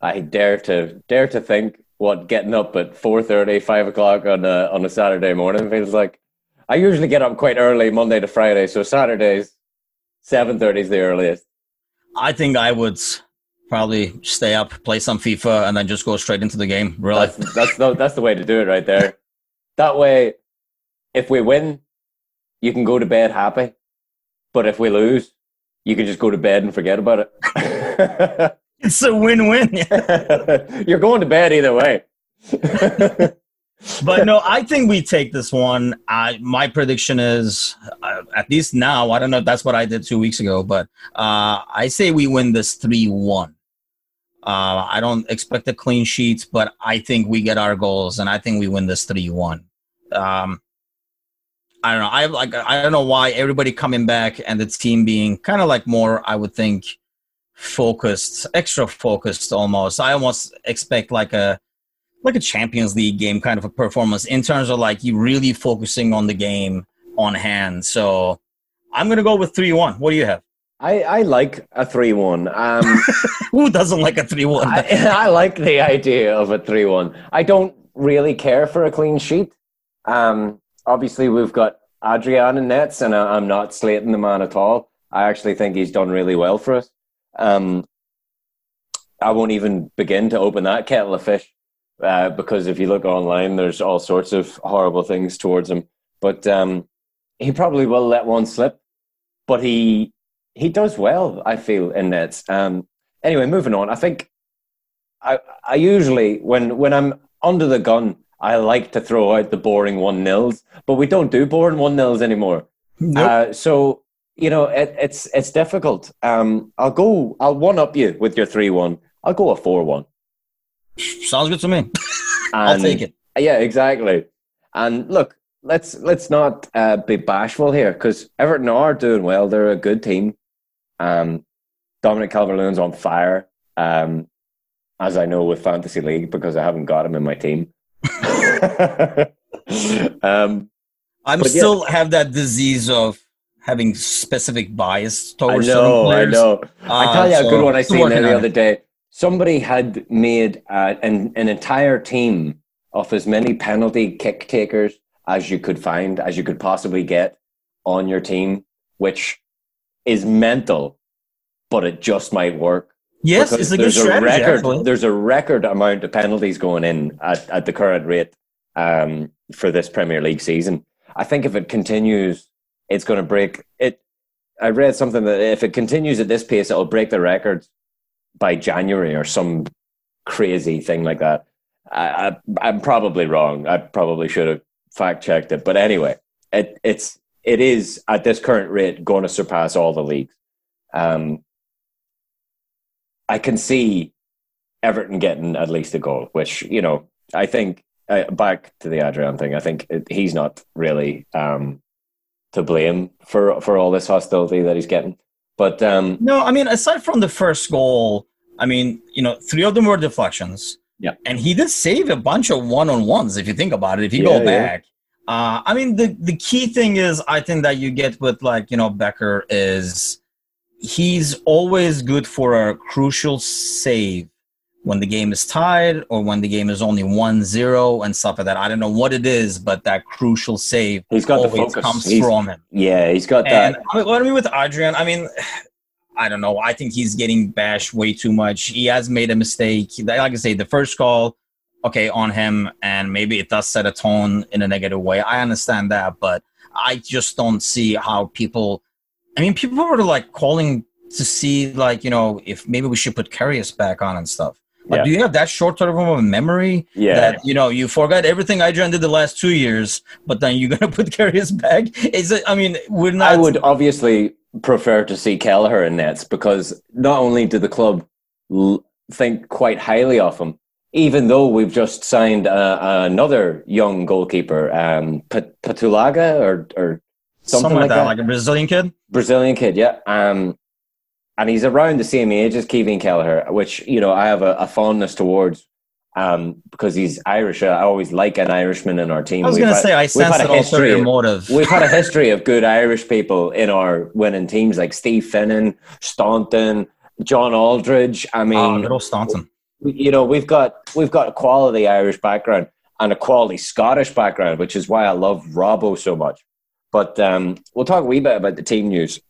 I dare to dare to think what getting up at 4.30, 5 o'clock on a on a Saturday morning feels like. I usually get up quite early Monday to Friday, so Saturdays seven thirty is the earliest. I think I would probably stay up, play some FIFA, and then just go straight into the game. Really, that's that's the, that's the way to do it right there. That way, if we win, you can go to bed happy. But if we lose, you can just go to bed and forget about it. it's a win-win. You're going to bed either way. but no, I think we take this one. I, my prediction is, uh, at least now, I don't know if that's what I did two weeks ago, but uh, I say we win this 3 1. Uh, I don't expect a clean sheet, but I think we get our goals, and I think we win this three one. Um, I don't know. I like. I don't know why everybody coming back and the team being kind of like more. I would think focused, extra focused, almost. I almost expect like a like a Champions League game kind of a performance in terms of like you really focusing on the game on hand. So I'm gonna go with three one. What do you have? I, I like a 3 1. Um, Who doesn't like a 3 1? I, I, like the idea of a 3 1. I don't really care for a clean sheet. Um, obviously, we've got Adrian in nets, and I, am not slating the man at all. I actually think he's done really well for us. Um, I won't even begin to open that kettle of fish uh, because if you look online, there's all sorts of horrible things towards him. But um, he probably will let one slip. But he he does well, I feel, in nets. Um, anyway, moving on. I think I, I usually, when, when I'm under the gun, I like to throw out the boring one nils, but we don't do boring one nils anymore. Nope. Uh, so you know it, it's it's difficult. Um, I'll go. I'll one up you with your three one. I'll go a four one. Sounds good to me. I'll take it. Yeah, exactly. And look, let's let's not uh, be bashful here because Everton are doing well. They're a good team. Um, Dominic Calvert-Lewin's on fire, um, as I know with Fantasy League because I haven't got him in my team. um, I'm still yeah. have that disease of having specific bias towards I know. I know. Uh, I tell you so a good one I seen the other day. Somebody had made uh, an, an entire team of as many penalty kick takers as you could find, as you could possibly get on your team, which is mental, but it just might work. Yes, it's a good strategy. A record, actually. There's a record amount of penalties going in at, at the current rate um, for this Premier League season. I think if it continues, it's going to break it. I read something that if it continues at this pace, it'll break the record by January or some crazy thing like that. I, I, am probably wrong. I probably should have fact checked it, but anyway, it, it's it is at this current rate going to surpass all the leagues. Um, I can see Everton getting at least a goal, which you know I think uh, back to the Adrian thing. I think it, he's not really um, to blame for for all this hostility that he's getting. But um, no, I mean aside from the first goal, I mean you know three of them were deflections. Yeah. And he did save a bunch of one on ones if you think about it. If you Yeah, go yeah. back. Uh, I mean, the, the key thing is, I think that you get with like, you know, Becker is he's always good for a crucial save when the game is tied or when the game is only 1-0 and stuff like that. I don't know what it is, but that crucial save He's got the always focus. comes He's- from him. Yeah, he's got And that. What I mean with Adrian, I mean, I don't know. I think he's getting bashed way too much. He has made a mistake. Like I say, the first call, okay, on him, and maybe it does set a tone in a negative way. I understand that, but I just don't see how people. I mean, people were like calling to see, like, you know, if maybe we should put Karius back on and stuff. Like, Yeah. do you have that short term of a memory Yeah. that you know you forgot everything Adrian did the last two years, but then you're gonna put Karius back? Is it? I mean, we're not. I would obviously prefer to see Kelleher in nets because not only did the club l- think quite highly of him, even though we've just signed uh, another young goalkeeper, um, Pat- Patulaga or or something, like, that, like a Brazilian kid. Brazilian kid, yeah. Um, and he's around the same age as Kevin Kelleher, which you know I have a, a fondness towards. Um, because he's Irish, I always like an Irishman in our team. I was We've gonna had- say I sense had a an ulterior history- motive. We've had a history of good Irish people in our winning teams, like Steve Finnan, Staunton, John Aldridge. I Oh, mean, little Staunton. you know, we've got we've got a quality Irish background and a quality Scottish background, which is why I love Robbo so much. But um, we'll talk a wee bit about the team news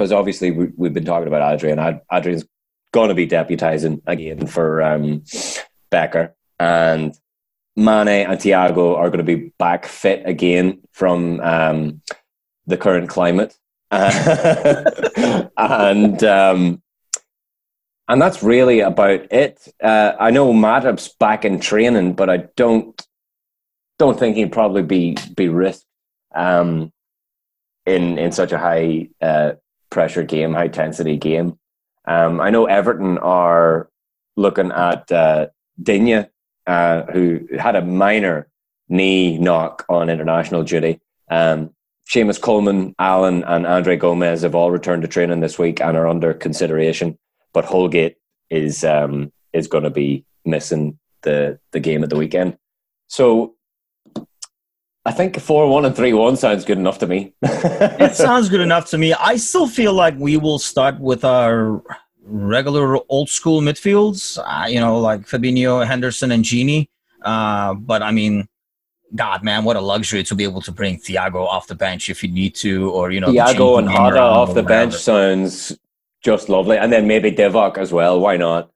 because obviously we, we've been talking about Adrian. Ad, Adrian's going to be deputising again for um, Becker, and Mane and Thiago are going to be back fit again from um, the current climate. and um, and that's really about it. Uh, I know Matip's back in training, but I don't don't think he'd probably be be risked um, in in such a high uh, pressure game, high intensity game. Um, I know Everton are looking at uh, Digne, uh, who had a minor knee knock on international duty. Um, Seamus Coleman, Allen, and Andre Gomes have all returned to training this week and are under consideration. But Holgate is um, is going to be missing the the game at the weekend. So I think four one and three one sounds good enough to me. it sounds good enough to me. I still feel like we will start with our regular old school midfields. Uh, you know, like Fabinho, Henderson, and Gini. Uh, but I mean, God, man, what a luxury to be able to bring Thiago off the bench if you need to, or you know, Thiago and Hada off the bench sounds just lovely, and then maybe Divock as well. Why not?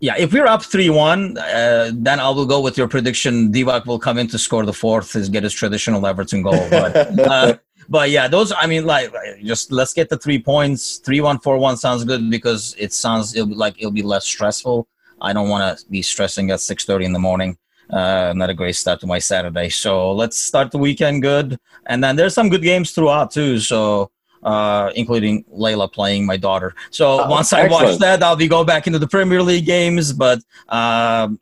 Yeah, if we're up three one, uh, then I will go with your prediction. Divock will come in to score the fourth, is get his traditional Everton goal. But uh, but yeah, those. I mean, like, just let's get the three points. 3-1-4 sounds good because it sounds it'll like it'll be less stressful. I don't want to be stressing at six thirty in the morning. Uh, not a great start to my Saturday. So let's start the weekend good, and then there's some good games throughout too. So. Uh, including Layla playing my daughter. So Oh, once I watch that, I'll be going back into the Premier League games. But um,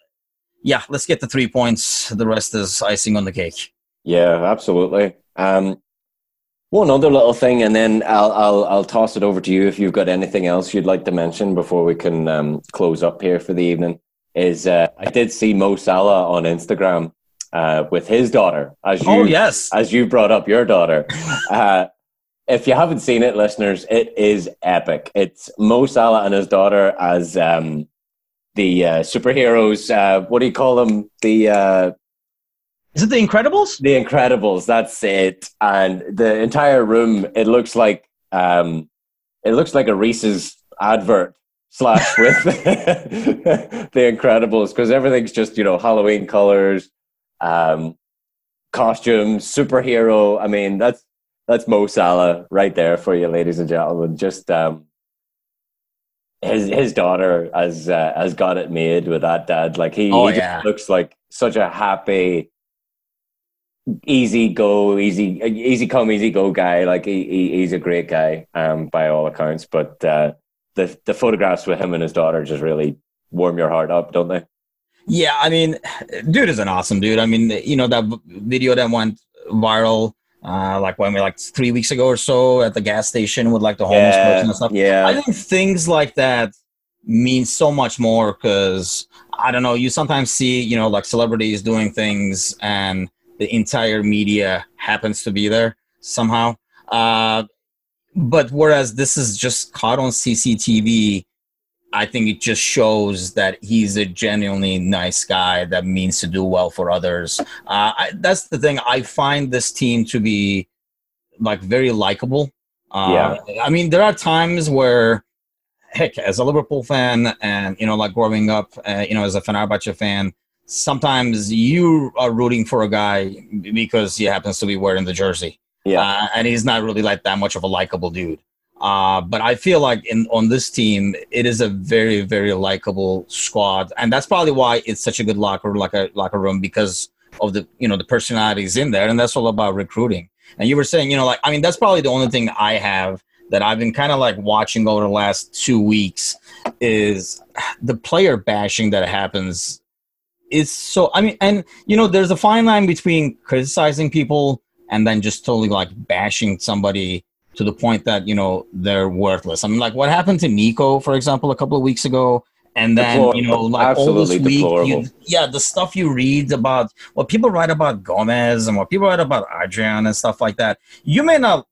yeah, let's get the three points. The rest is icing on the cake. Yeah, absolutely. Um, one other little thing, and then I'll I'll I'll toss it over to you if you've got anything else you'd like to mention before we can um, close up here for the evening. Is uh, I did see Mo Salah on Instagram uh, with his daughter, as you Oh yes, as you brought up your daughter. Uh, if you haven't seen it, listeners, it is epic. It's Mo Salah and his daughter as um, the uh, superheroes. Uh, what do you call them? The uh, is it the Incredibles? the Incredibles. That's it. And the entire room, it looks like um, it looks like a Reese's advert slash with the Incredibles because everything's just you know Halloween colors, um, costumes, superhero. I mean, that's that's Mo Salah right there for you, ladies and gentlemen. Just um, his his daughter has uh, has got it made with that dad. Like he, Oh, he just yeah. looks like such a happy, easy go, easy easy come, easy go guy. Like he, he he's a great guy, um, by all accounts. But uh, the the photographs with him and his daughter just really warm your heart up, don't they? Yeah, I mean, dude is an awesome dude. I mean, you know that video that went viral, uh, like when we like three weeks ago or so at the gas station with like the homeless person and stuff. yeah. I think things like that mean so much more because I don't know. You sometimes see, you know, like celebrities doing things, and the entire media happens to be there somehow. Uh, but whereas this is just caught on CCTV, I think it just shows that he's a genuinely nice guy that means to do well for others. Uh, I, that's the thing. I find this team to be like very likable. Uh, yeah. I mean, there are times where heck, as a Liverpool fan, and you know, like growing up, uh, you know, as a Fenerbahce fan, sometimes you are rooting for a guy because he happens to be wearing the jersey. Yeah, uh, and he's not really like that much of a likable dude. Uh, but I feel like in on this team, it is a very, very likable squad, and that's probably why it's such a good locker like a locker room because of the you know the personalities in there, and that's all about recruiting. And you were saying, you know, like I mean, that's probably the only thing I have that I've been kind of like watching over the last two weeks is the player bashing that happens. Is so I mean and you know there's a fine line between criticizing people and then just totally like bashing somebody to the point that you know they're worthless. I mean like what happened to Neco for example a couple of weeks ago and then deplorable. you know like Absolutely all this week you, yeah the stuff you read about what people write about Gomez and what people write about Adrian and stuff like that you may not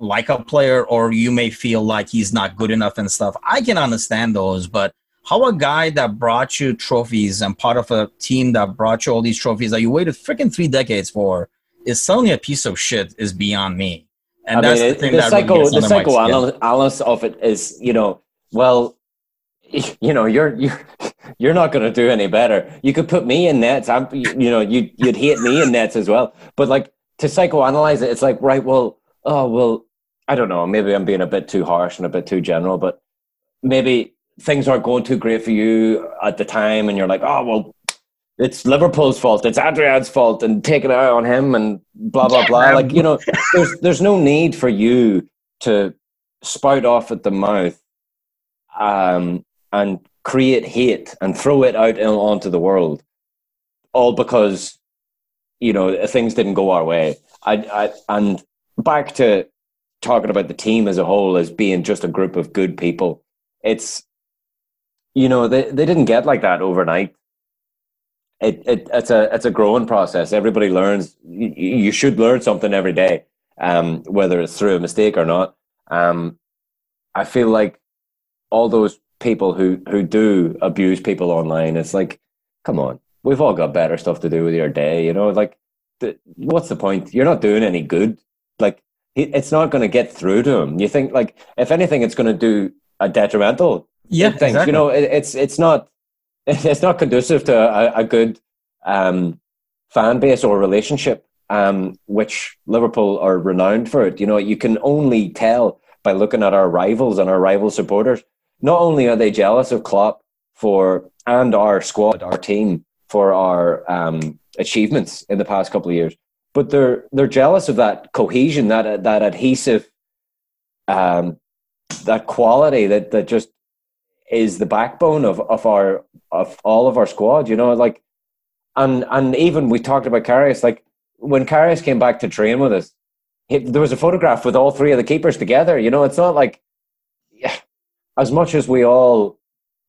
like a player or you may feel like he's not good enough and stuff. I can understand those, but how a guy that brought you trophies and part of a team that brought you all these trophies that you waited freaking three decades for is suddenly a piece of shit is beyond me. And I that's mean, the thing the that psycho, really the psychoanalysis of it is, you know, well, you know, you're you're you're not going to do any better. You could put me in nets. I'm, you know, you you'd hate me in nets as well. But like to psychoanalyze it, it's like right. Well, oh well, I don't know. Maybe I'm being a bit too harsh and a bit too general, but maybe things aren't going too great for you at the time, and you're like, oh well, it's Liverpool's fault, it's Adrian's fault, and take it out on him, and blah blah blah. Like you know, there's there's no need for you to spout off at the mouth, um, and create hate and throw it out onto the world, all because you know things didn't go our way. I, I and back to talking about the team as a whole as being just a group of good people. It's you know they, they didn't get like that overnight. It, it it's a it's a growing process. Everybody learns. You, you should learn something every day, um, whether it's through a mistake or not. Um, I feel like all those people who who do abuse people online, it's like, come on, we've all got better stuff to do with your day. You know, like, the, what's the point? You're not doing any good. Like, it's not going to get through to him. You think like if anything, it's going to do a detrimental yeah things. Exactly. You know, it, it's it's not it's not conducive to a, a good um, fan base or relationship, um, which Liverpool are renowned for. It. You know, you can only tell by looking at our rivals and our rival supporters. Not only are they jealous of Klopp for and our squad, our team for our um, achievements in the past couple of years, but they're they're jealous of that cohesion, that that adhesive, um, that quality that that just is the backbone of of our of all of our squad. You know, like, and and even we talked about Karius. Like when Karius came back to train with us, he, there was a photograph with all three of the keepers together. You know, it's not like, yeah, as much as we all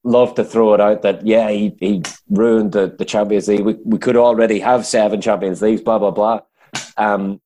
love to throw it out that yeah he, he ruined the, the Champions League. We, we could already have seven Champions Leagues, blah blah blah. Um,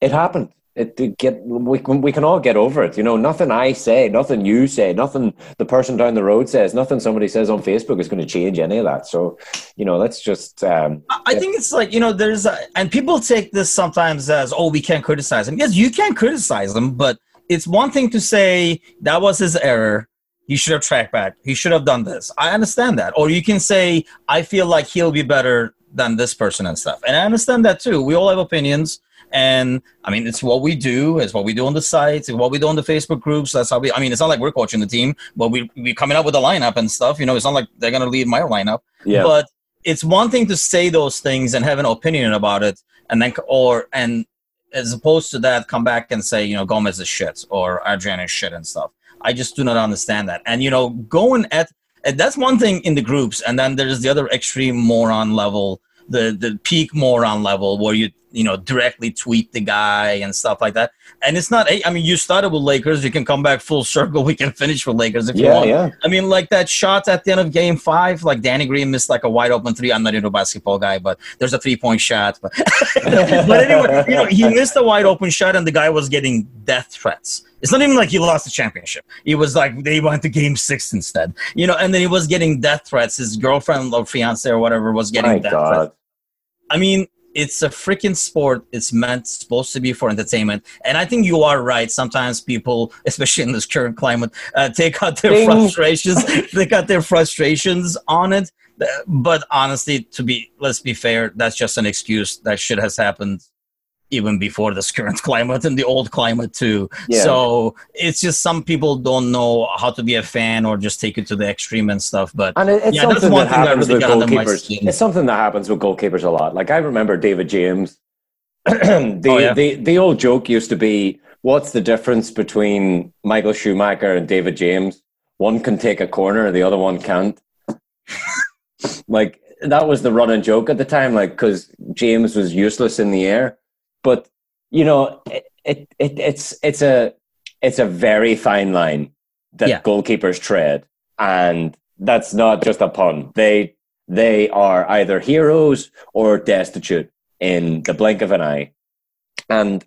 it happened. It, it get we can we can all get over it. You know, nothing I say, nothing you say, nothing the person down the road says, nothing somebody says on Facebook is going to change any of that. So, you know, let's just. Um, I think it's like you know, there's a, and people take this sometimes as oh, we can't criticize him. Yes, you can criticize him, but it's one thing to say that was his error. He should have tracked back. He should have done this. I understand that. Or you can say, I feel like he'll be better than this person and stuff. And I understand that too. We all have opinions. And I mean, it's what we do. It's what we do on the sites. It's what we do on the Facebook groups. That's how we. I mean, it's not like we're coaching the team, but we we coming up with a lineup and stuff. You know, it's not like they're gonna lead my lineup. Yeah. But it's one thing to say those things and have an opinion about it, and then or and as opposed to that, come back and say, you know, Gomez is shit or Adrian is shit and stuff. I just do not understand that. And you know, going at that's one thing in the groups, and then there's the other extreme moron level, the the peak moron level, where you you know, directly tweet the guy and stuff like that. And it's not, I mean, you started with Lakers, you can come back full circle. We can finish with Lakers if yeah, you want. Yeah. I mean, like that shot at the end of game five, like Danny Green missed like a wide open three. I'm not into a basketball guy, but there's a three point shot. But, but anyway, you know, he missed a wide open shot and the guy was getting death threats. It's not even like he lost the championship. It was like they went to game six instead, you know, and then he was getting death threats. His girlfriend or fiance or whatever was getting My death God. threats. I mean, it's a freaking sport. It's meant supposed to be for entertainment, and I think you are right. Sometimes people, especially in this current climate, uh, take out their Ding. frustrations. take out their frustrations on it. But honestly, to be let's be fair, that's just an excuse. That shit has happened even before this current climate and the old climate too. Yeah. So it's just some people don't know how to be a fan or just take it to the extreme and stuff. But And it, it's Yeah, that's something one that thing that happens really with got under my goalkeepers. It's something that happens with goalkeepers a lot. Like I remember David James. the, Oh, yeah. the the old joke used to be, "What's the difference between Michael Schumacher and David James? One can take a corner, the other one can't." like that was the running joke at the time, like because James was useless in the air. But you know, it, it, it it's it's a it's a very fine line that Yeah. goalkeepers tread, and that's not just a pun. They they are either heroes or destitute in the blink of an eye, and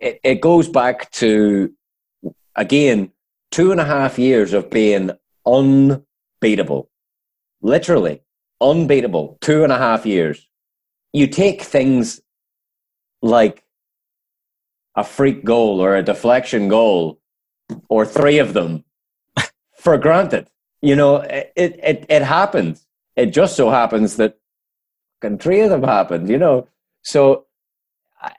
it, it goes back to again two and a half years of being unbeatable, literally unbeatable. Two and a half years. You take things like a freak goal or a deflection goal or three of them for granted. You know, it, it, it happens. It just so happens that three of them happened, you know. So, I-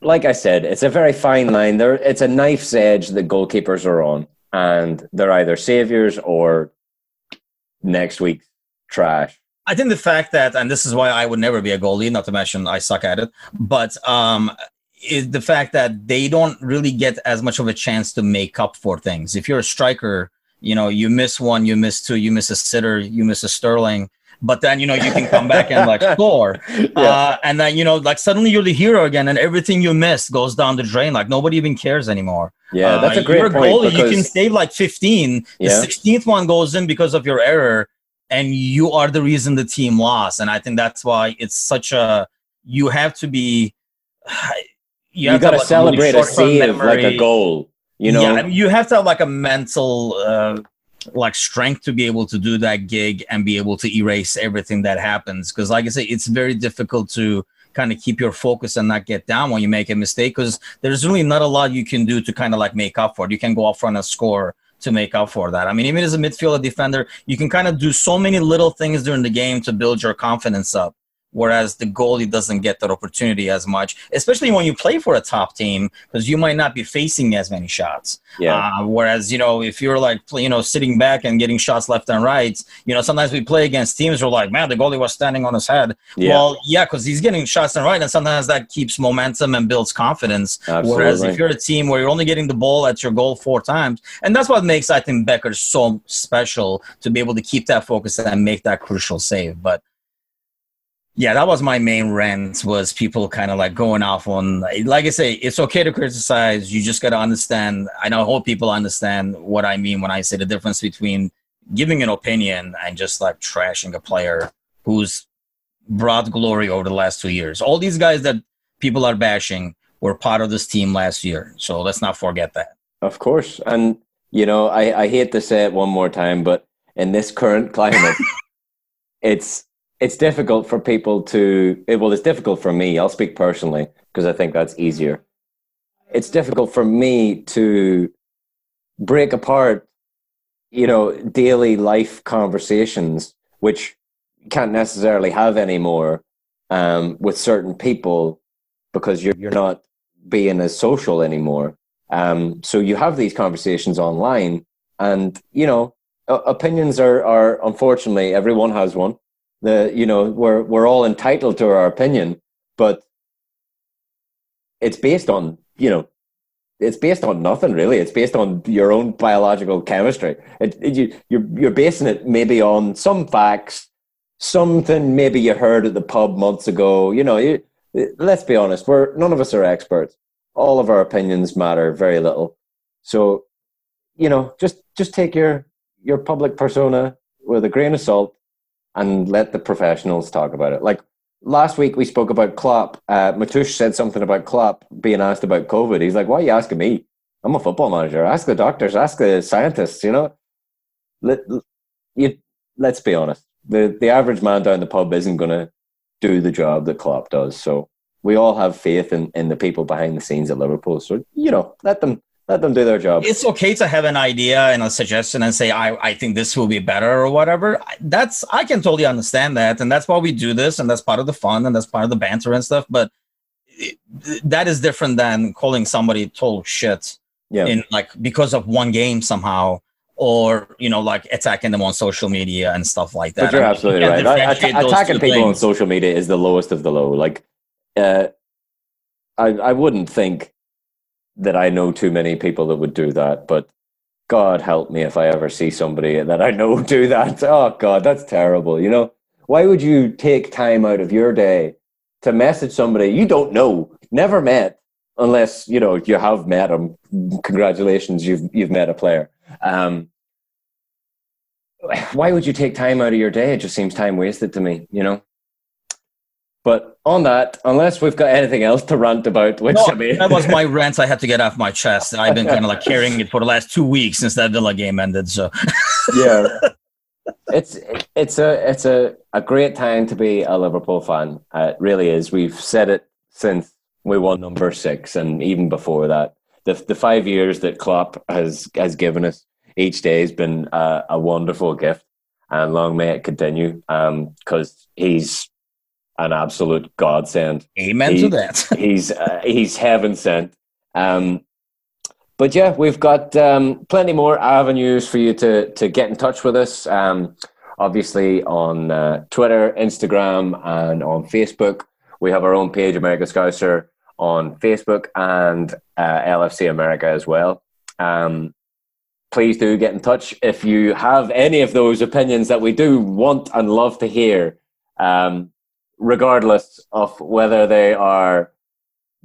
like I said, it's a very fine line. There, it's a knife's edge that goalkeepers are on, and they're either saviors or next week's trash. I think the fact that, and this is why I would never be a goalie, not to mention I suck at it, but um, is the fact that they don't really get as much of a chance to make up for things. If you're a striker, you know, you miss one, you miss two, you miss a sitter, you miss a Sterling, but then you know you can come back and like score, uh, and then you know like suddenly you're the hero again, and everything you missed goes down the drain. Like nobody even cares anymore. yeah, that's Uh, a great you're point. goalie, you because- can save like 15. Yeah. The 16th one goes in because of your error, and you are the reason the team lost. And I think that's why it's such a you have to be. You, you got to have, like, really celebrate a save like a goal. You know, yeah, I mean, you have to have like a mental uh, like strength to be able to do that gig and be able to erase everything that happens. Because, like I say, it's very difficult to kind of keep your focus and not get down when you make a mistake. Because there's really not a lot you can do to kind of like make up for it. You can go up front and score to make up for that. I mean, even as a midfielder defender, you can kind of do so many little things during the game to build your confidence up. Whereas the goalie doesn't get that opportunity as much, especially when you play for a top team, because you might not be facing as many shots. yeah, Uh, whereas, you know, if you're like, you know, sitting back and getting shots left and right, you know, sometimes we play against teams who are like, man, the goalie was standing on his head. yeah, Well, yeah, because he's getting shots and right, and sometimes that keeps momentum and builds confidence. Absolutely. Whereas if you're a team where you're only getting the ball at your goal four times, and that's what makes I think Becker so special to be able to keep that focus and make that crucial save. But yeah, that was my main rant was people kind of like going off on like I say, it's okay to criticize. You just gotta understand I know I hope people understand what I mean when I say the difference between giving an opinion and just like trashing a player who's brought glory over the last two years. All these guys that people are bashing were part of this team last year. So let's not forget that. Of course. And, you know, I, I hate to say it one more time, but in this current climate, it's it's difficult for people to well it's difficult for me. I'll speak personally because i think that's easier. It's difficult for me to break apart you know daily life conversations which can't necessarily have anymore um, with certain people because you're, you're not being as social anymore. Um, so you have these conversations online and you know opinions are, are unfortunately everyone has one the you know we're we're all entitled to our opinion but it's based on you know it's based on nothing really it's based on your own biological chemistry it, it, you, you're, you're basing it maybe on some facts something maybe you heard at the pub months ago you know you, let's be honest, we're none of us are experts. All of our opinions matter very little. So, you know, just just take your your public persona with a grain of salt and let the professionals talk about it. Like last week, we spoke about Klopp. Uh, Matush said something about Klopp being asked about COVID. He's like, "Why are you asking me? I'm a football manager. Ask the doctors. Ask the scientists." You know, let you. Let's be honest. The the average man down the pub isn't going to do the job that Klopp does. So we all have faith in, in the people behind the scenes at Liverpool. So you know, let them let them do their job. It's okay to have an idea and a suggestion and say, I, I think this will be better or whatever. That's I can totally understand that. And that's why we do this, and that's part of the fun and that's part of the banter and stuff. But it, that is different than calling somebody total shit yeah. in like because of one game somehow or you know like attacking them on social media and stuff like that. But you're I mean, absolutely you right. attacking people things. on social media is the lowest of the low. Like, uh, I I wouldn't think that I know too many people that would do that, but God help me if I ever see somebody that I know do that. Oh God, that's terrible. You know, why would you take time out of your day to message somebody you don't know, never met, unless you know you have met them? Congratulations, you've you've met a player um, why would you take time out of your day? It just seems time wasted to me, you know? But on that, unless we've got anything else to rant about, which no, I mean, that was my rant. I had to get off my chest. I've been kind of like carrying it for the last two weeks since that Villa game ended. So, yeah, it's it's a it's a, a great time to be a Liverpool fan. Uh, it really is. We've said it since we won number six, and even before that the the five years that Klopp has has given us each day has been a, a wonderful gift, and long may it continue. Because um, he's an absolute godsend. Amen he, to that. he's uh, he's heaven sent. Um, but yeah, we've got um, plenty more avenues for you to to get in touch with us. Um, obviously on uh, Twitter, Instagram, and on Facebook. We have our own page, American Scouser on Facebook and uh, LFC America as well. Um, please do get in touch if you have any of those opinions that we do want and love to hear, um, regardless of whether they are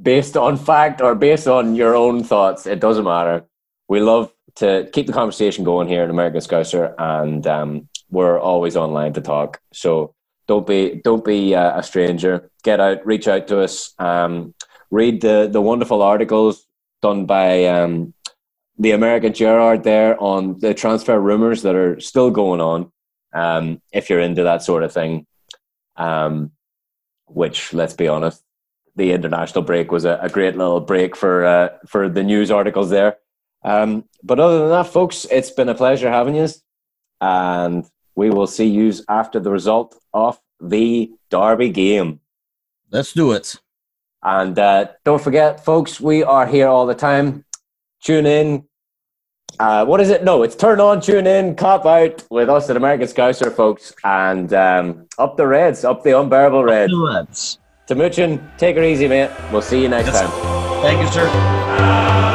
based on fact or based on your own thoughts. It doesn't matter. We love to keep the conversation going here at American Scouser, and um, we're always online to talk. So don't be don't be uh, a stranger. Get out, reach out to us. Um, read the the wonderful articles done by um, the American Gerard there on the transfer rumors that are still going on. Um, if you're into that sort of thing, um, which let's be honest, the international break was a, a great little break for uh, for the news articles there. Um, but other than that, folks, it's been a pleasure having you, and we will see you after the result of the Derby game. Let's do it. And uh, don't forget, folks, we are here all the time. Tune in. Uh, what is it? No, it's turn on, tune in, cop out with us at American Scouser, folks. And um, up the Reds, up the unbearable Reds. Reds. Tamuchin, take it easy, mate. We'll see you next yes. time. Thank you, sir.